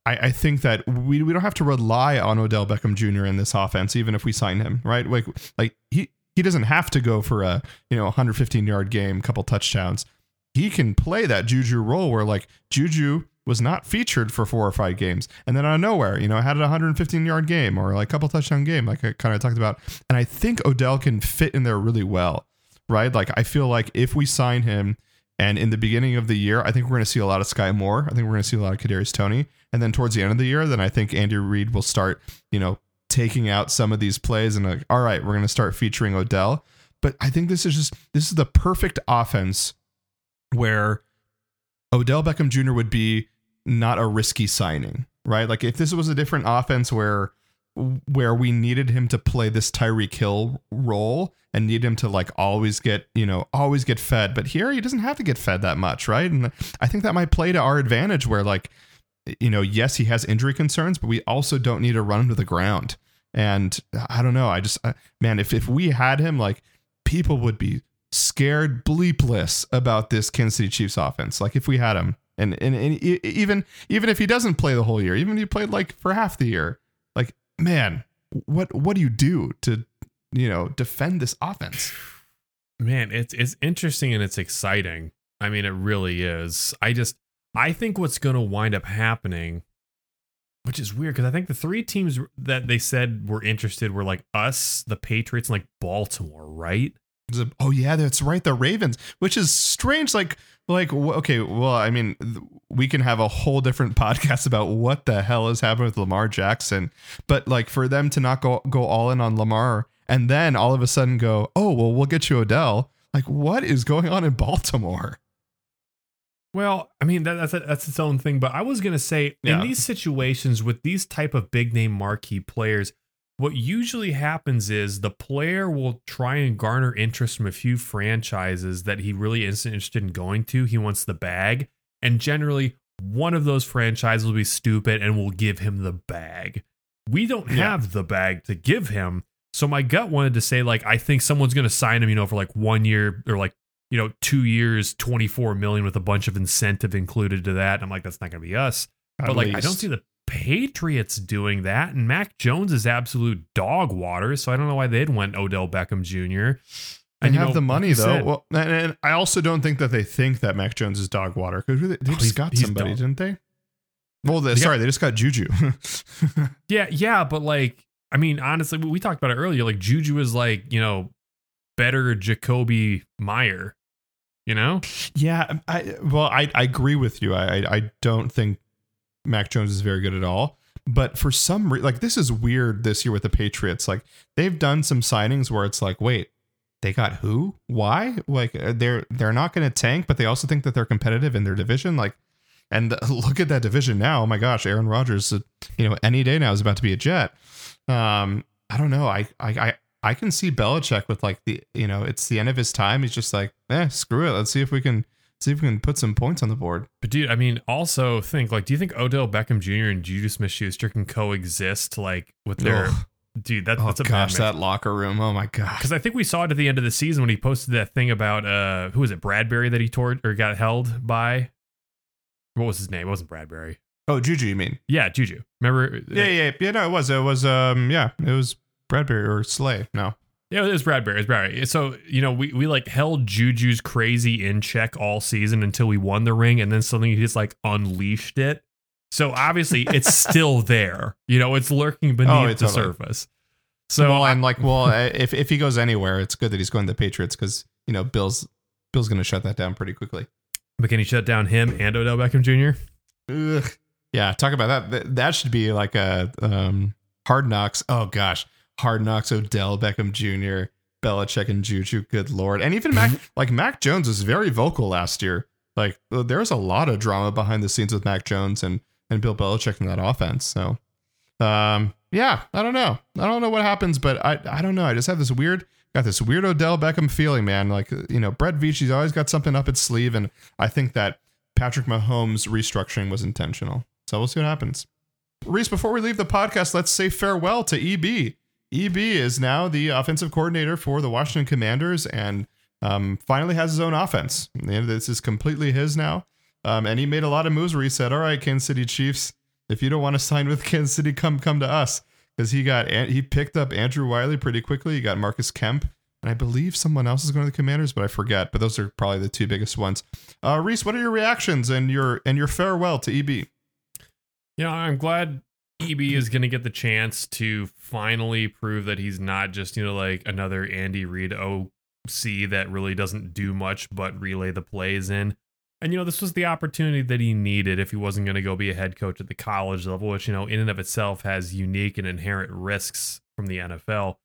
I, I think that we, we don't have to rely on Odell Beckham Jr. in this offense, even if we sign him, right? Like like he he doesn't have to go for a you know 115 yard game, couple touchdowns. He can play that Juju role where like Juju was not featured for four or five games, and then out of nowhere, you know, I had a 115 yard game or like a couple touchdown game, like I kind of talked about. And I think Odell can fit in there really well, right? Like I feel like if we sign him and in the beginning of the year, I think we're going to see a lot of Skyy Moore. I think we're going to see a lot of Kadarius Toney. And then towards the end of the year, then I think Andy Reid will start, you know, taking out some of these plays and like, all right, we're going to start featuring Odell. But I think this is just this is the perfect offense where Odell Beckham Jr. would be not a risky signing, right? Like if this was a different offense where where we needed him to play this Tyreek Hill role and need him to like always get, you know, always get fed. But here he doesn't have to get fed that much, right? And I think that might play to our advantage where like, you know, yes, he has injury concerns, but we also don't need to run him to the ground. And I don't know. I just, uh, man, if, if we had him, like people would be scared bleepless about this Kansas City Chiefs offense. Like if we had him and, and, and even, even if he doesn't play the whole year, even if he played like for half the year, like man, what what do you do to you know defend this offense? Man, it's it's interesting and it's exciting. I mean, it really is. I just I think what's going to wind up happening, which is weird because I think the three teams that they said were interested were like us, the Patriots, and like Baltimore, right? Oh yeah, that's right. The Ravens, which is strange. Like, like okay, well, I mean, we can have a whole different podcast about what the hell is happening with Lamar Jackson, but like for them to not go go all in on Lamar and then all of a sudden go, oh well, we'll get you Odell. Like, what is going on in Baltimore? Well, I mean that, that's a, that's its own thing, but I was gonna say yeah. in these situations with these type of big name marquee players, what usually happens is the player will try and garner interest from a few franchises that he really isn't interested in going to. He wants the bag. And generally, one of those franchises will be stupid and will give him the bag. We don't have the bag to give him. So my gut wanted to say, like, I think someone's going to sign him, you know, for like one year or like, you know, two years, 24 million with a bunch of incentive included to that. And I'm like, that's not going to be us. At but like. I don't see the Patriots doing that, and Mac Jones is absolute dog water. So I don't know why they'd went Odell Beckham Jr. And you have know, the money like though. Said, well, and, and, I also don't think that they think that Mac Jones is dog water because they, they oh, just got somebody, didn't they? Well, they, They got- sorry, they just got Juju. Yeah, yeah, but like, I mean, honestly, we we talked about it earlier. Like, Juju is like, you know, better Jakobi Meyer. You know, yeah, I well, I, I agree with you. I I don't think Mac Jones is very good at all. But for some reason, like this is weird this year with the Patriots. Like they've done some signings where it's like, wait, they got who? Why? Like uh, they're they're not going to tank, but they also think that they're competitive in their division. Like, and look at that division now. Oh my gosh, Aaron Rodgers, uh, you know, any day now is about to be a Jet. Um, I don't know. I I I, I can see Belichick with like the you know it's the end of his time. He's just like, eh, screw it. Let's see if we can see if we can put some points on the board. but dude, I mean, also think like, do you think Odell Beckham Jr. and Juju Smith Schuster can coexist like with their Ugh. dude? That's Oh that's a gosh, that locker room. Oh my gosh. because I think we saw it at the end of the season when he posted that thing about uh who was it Bradberry that he tore or got held by. What was his name? It wasn't Bradberry. Oh, Juju, you mean? Yeah, Juju. Remember? Yeah, yeah, yeah. No, it was. It was. Um, yeah, it was Bradberry or Slay. No. Yeah, it was Bradberry. It was Bradberry. So, you know, we, we like held Juju's crazy in check all season until we won the ring, and then suddenly he just like unleashed it. So obviously it's still there. You know, it's lurking beneath Oh, the totally- surface. So well, I'm like, well, uh, if if he goes anywhere, it's good that he's going to the Patriots because you know Bill's Bill's going to shut that down pretty quickly. but can he shut down him and Odell Beckham Jr.? Ugh. Yeah, talk about that. That, that should be like a um, hard knocks. Oh gosh, hard knocks. Odell Beckham Jr., Belichick, and Juju. Good lord, and even Mac like Mac Jones was very vocal last year. Like uh, there was a lot of drama behind the scenes with Mac Jones and and Bill Belichick in that offense. So, um, yeah, I don't know. I don't know what happens, but I I don't know. I just have this weird got this weird Odell Beckham feeling, man. Like you know, Brett Veach's always got something up its sleeve, and I think that Patrick Mahomes' restructuring was intentional. So we'll see what happens. Rhys, before we leave the podcast, let's say farewell to EB. EB is now the offensive coordinator for the Washington Commanders and um, finally has his own offense. This is completely his now. Um, and he made a lot of moves where he said, "All right, Kansas City Chiefs, if you don't want to sign with Kansas City, come come to us." Because he got he picked up Andrew Wylie pretty quickly. He got Marcus Kemp, and I believe someone else is going to the Commanders, but I forget. But those are probably the two biggest ones. Uh, Rhys, what are your reactions and your and your farewell to EB? You know, I'm glad EB is going to get the chance to finally prove that he's not just, you know, like another Andy Reid OC that really doesn't do much but relay the plays in. And, you know, this was the opportunity that he needed if he wasn't going to go be a head coach at the college level, which, you know, in and of itself has unique and inherent risks from the NFL.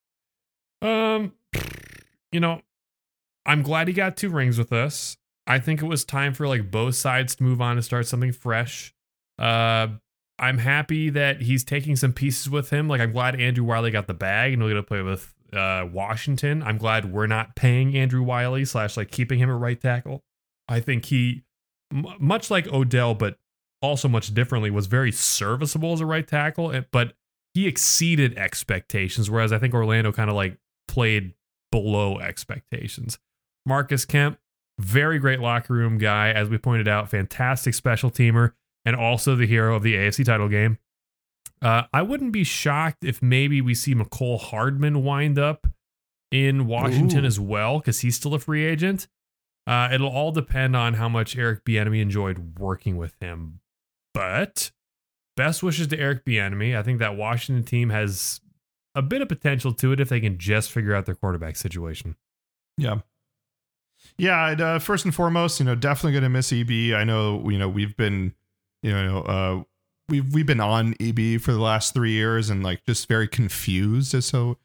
Um, you know, I'm glad he got two rings with us. I think it was time for like both sides to move on and start something fresh. Uh, I'm happy that he's taking some pieces with him. Like I'm glad Andrew Wylie got the bag and we're gonna play with uh, Washington. I'm glad we're not paying Andrew Wylie slash like keeping him at right tackle. I think he, m- much like Odell, but also much differently, was very serviceable as a right tackle. But he exceeded expectations, whereas I think Orlando kind of like played below expectations. Marcus Kemp, very great locker room guy, as we pointed out, fantastic special teamer, and also the hero of the AFC title game. Uh, I wouldn't be shocked if maybe we see Mecole Hardman wind up in Washington Ooh. as well, because he's still a free agent. Uh, it'll all depend on how much Eric Bieniemy enjoyed working with him. But best wishes to Eric Bieniemy. I think that Washington team has a bit of potential to it if they can just figure out their quarterback situation. Yeah. Yeah, uh, first and foremost, you know, definitely going to miss EB. I know, you know, we've been, you know, uh, we've we've been on EB for the last three years and like just very confused as so,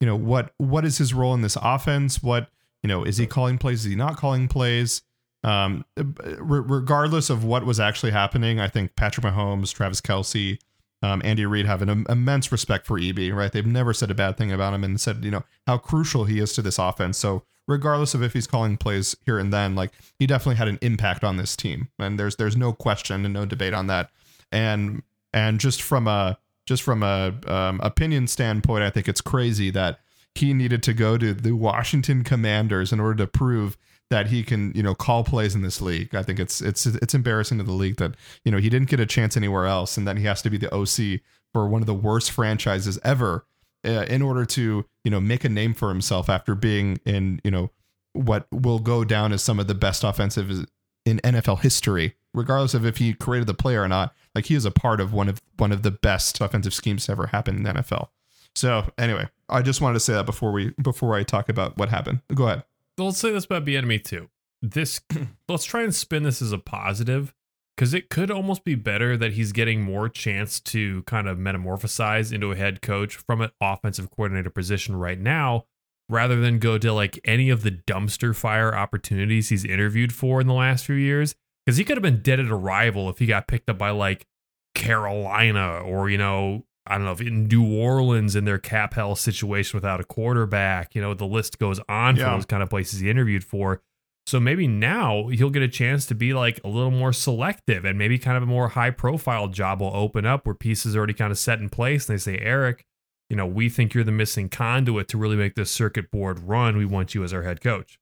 you know, what what is his role in this offense? What you know, is he calling plays? Is he not calling plays? Um, re- regardless of what was actually happening, I think Patrick Mahomes, Travis Kelce, um, Andy Reid have an im- immense respect for EB. Right? They've never said a bad thing about him and said, you know, how crucial he is to this offense. So regardless of if he's calling plays here and then, like he definitely had an impact on this team, and there's there's no question and no debate on that. And and just from a just from a um, opinion standpoint, I think it's crazy that he needed to go to the Washington Commanders in order to prove that he can you know call plays in this league. I think it's it's it's embarrassing to the league that you know he didn't get a chance anywhere else, and then he has to be the OC for one of the worst franchises ever uh, in order to you know make a name for himself after being in you know what will go down as some of the best offensive in NFL history regardless of if he created the play or not. Like he is a part of one of one of the best offensive schemes to ever happen in the NFL. So anyway, I just wanted to say that before we before I talk about what happened. Go ahead. let's say this about Bieniemy too. This let's try and spin this as a positive because it could almost be better that he's getting more chance to kind of metamorphosize into a head coach from an offensive coordinator position right now rather than go to like any of the dumpster fire opportunities he's interviewed for in the last few years because he could have been dead at arrival if he got picked up by like Carolina or you know I don't know if in New Orleans in their cap hell situation without a quarterback. You know the list goes on Yeah. for those kind of places he interviewed for. So maybe now he'll get a chance to be like a little more selective and maybe kind of a more high profile job will open up where pieces are already kind of set in place and they say, Eric, you know, we think you're the missing conduit to really make this circuit board run. We want you as our head coach.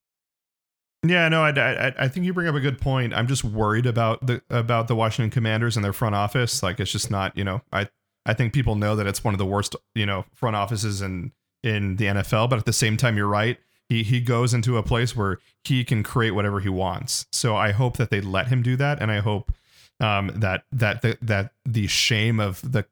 Yeah, no, I, I, I think you bring up a good point. I'm just worried about the about the Washington Commanders and their front office. Like it's just not, you know, I I think people know that it's one of the worst, you know, front offices in in the NFL. But at the same time, you're right. He he goes into a place where he can create whatever he wants. So I hope that they let him do that, and I hope um, that that the, that the shame of the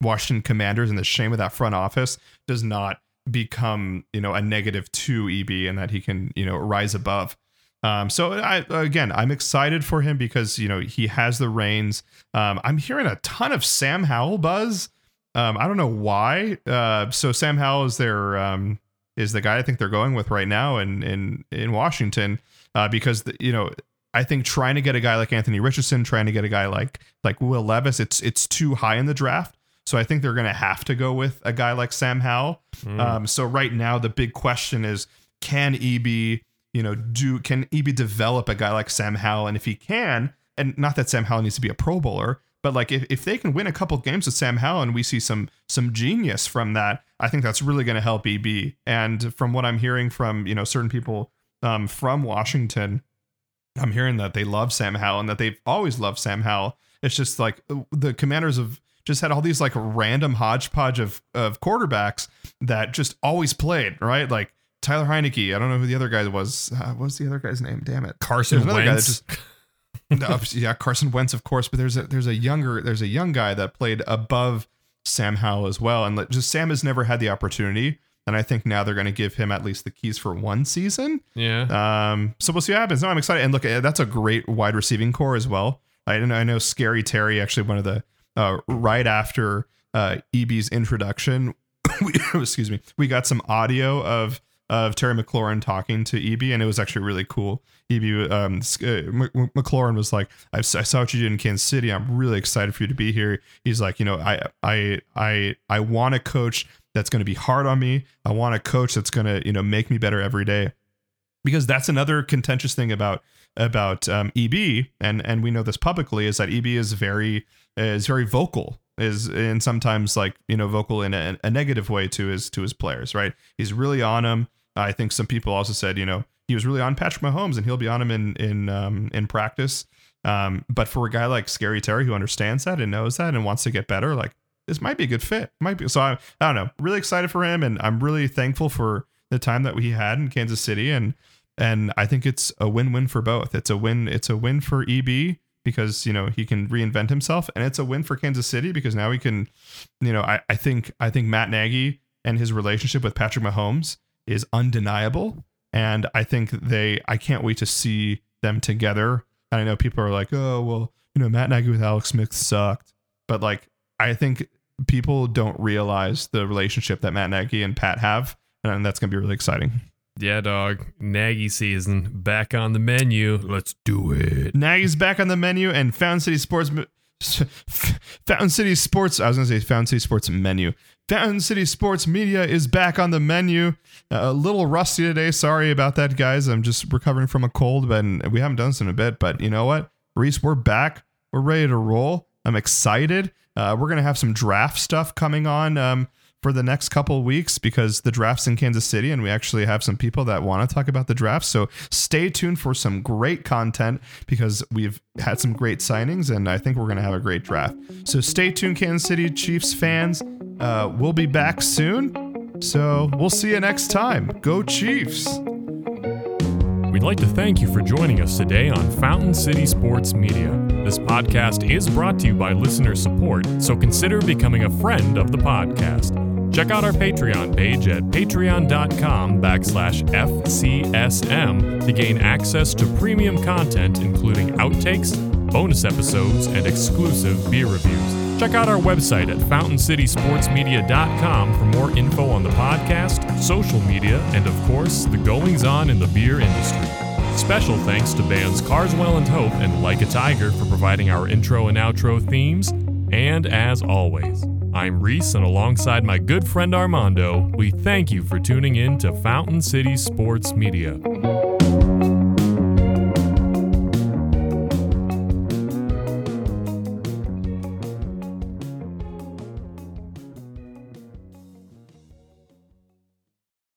Washington Commanders and the shame of that front office does not become you know a negative to EB, and that he can you know rise above. Um, so I again, I'm excited for him because you know he has the reins. Um, I'm hearing a ton of Sam Howell buzz. Um, I don't know why. Uh, so Sam Howell is their um, is the guy I think they're going with right now in in in Washington uh, because the, you know I think trying to get a guy like Anthony Richardson, trying to get a guy like like Will Levis, it's it's too high in the draft. So I think they're going to have to go with a guy like Sam Howell. Mm. Um, so right now the big question is, can EB you know, do can EB develop a guy like Sam Howell? And if he can, and not that Sam Howell needs to be a Pro Bowler, but like if, if they can win a couple games with Sam Howell and we see some some genius from that, I think that's really going to help EB. And from what I'm hearing from you know certain people um, from Washington, I'm hearing that they love Sam Howell and that they've always loved Sam Howell. It's just like the Commanders have just had all these like random hodgepodge of of quarterbacks that just always played right, like. Tyler Heinicke. I don't know who the other guy was. Uh, what was the other guy's name? Damn it. Carson another guy Wentz. just- no, yeah, Carson Wentz, of course, but there's a there's a younger there's a young guy that played above Sam Howell as well, and just Sam has never had the opportunity, and I think now they're going to give him at least the keys for one season. yeah. Um, so we'll see what happens. No, I'm excited, and look, eh, that's a great wide receiving core as well. I know I know Scary Terry actually one of the uh, right after uh, EB's introduction. we, excuse me, we got some audio of of Terry McLaurin talking to EB, and it was actually really cool. EB um, uh, McLaurin was like, "I saw what you did in Kansas City. I'm really excited for you to be here." He's like, "You know, I I I I want a coach that's going to be hard on me. I want a coach that's going to you know make me better every day." Because that's another contentious thing about about um, EB, and and we know this publicly is that EB is very is very vocal is and sometimes like you know vocal in a, a negative way to his to his players right? He's really on him i think some people also said you know he was really on patrick mahomes and he'll be on him in in um in practice. Um but for a guy like scary terry who understands that and knows that and wants to get better like this might be a good fit. Might be so i, I don't know. Really excited for him and i'm really thankful for the time that we had in kansas city and and i think it's a win-win for both. It's a win it's a win for eb because you know he can reinvent himself. And it's a win for Kansas City because now he can you know I, I think I think Matt Nagy and his relationship with Patrick Mahomes is undeniable. And I think they I can't wait to see them together. And I know people are like oh well you know Matt Nagy with Alex Smith sucked. But like I think people don't realize the relationship that Matt Nagy and Pat have. And that's going to be really exciting. Yeah, dog. Nagy season back on the menu. Let's do it. Nagy's back on the menu, and Fountain City Sports, Fountain City Sports. I was gonna say Fountain City Sports menu. Fountain City Sports Media is back on the menu. Uh, a little rusty today. Sorry about that, guys. I'm just recovering from a cold, but we haven't done this in a bit. But you know what, Rhys, we're back. We're ready to roll. I'm excited. Uh, we're gonna have some draft stuff coming on. Um, for the next couple weeks because the draft's in Kansas City and we actually have some people that want to talk about the draft. So stay tuned for some great content because we've had some great signings and I think we're going to have a great draft. So stay tuned, Kansas City Chiefs fans. Uh, we'll be back soon. So we'll see you next time. Go Chiefs. We'd like to thank you for joining us today on Fountain City Sports Media. This podcast is brought to you by listener support, so consider becoming a friend of the podcast. Check out our Patreon page at patreon.com backslash FCSM to gain access to premium content, including outtakes, bonus episodes, and exclusive beer reviews. Check out our website at fountaincitysportsmedia.com for more info on the podcast, social media, and of course, the goings on in the beer industry. Special thanks to bands Carswell and Hope and Like a Tiger for providing our intro and outro themes. And as always, I'm Rhys, and alongside my good friend Armando, we thank you for tuning in to Fountain City Sports Media.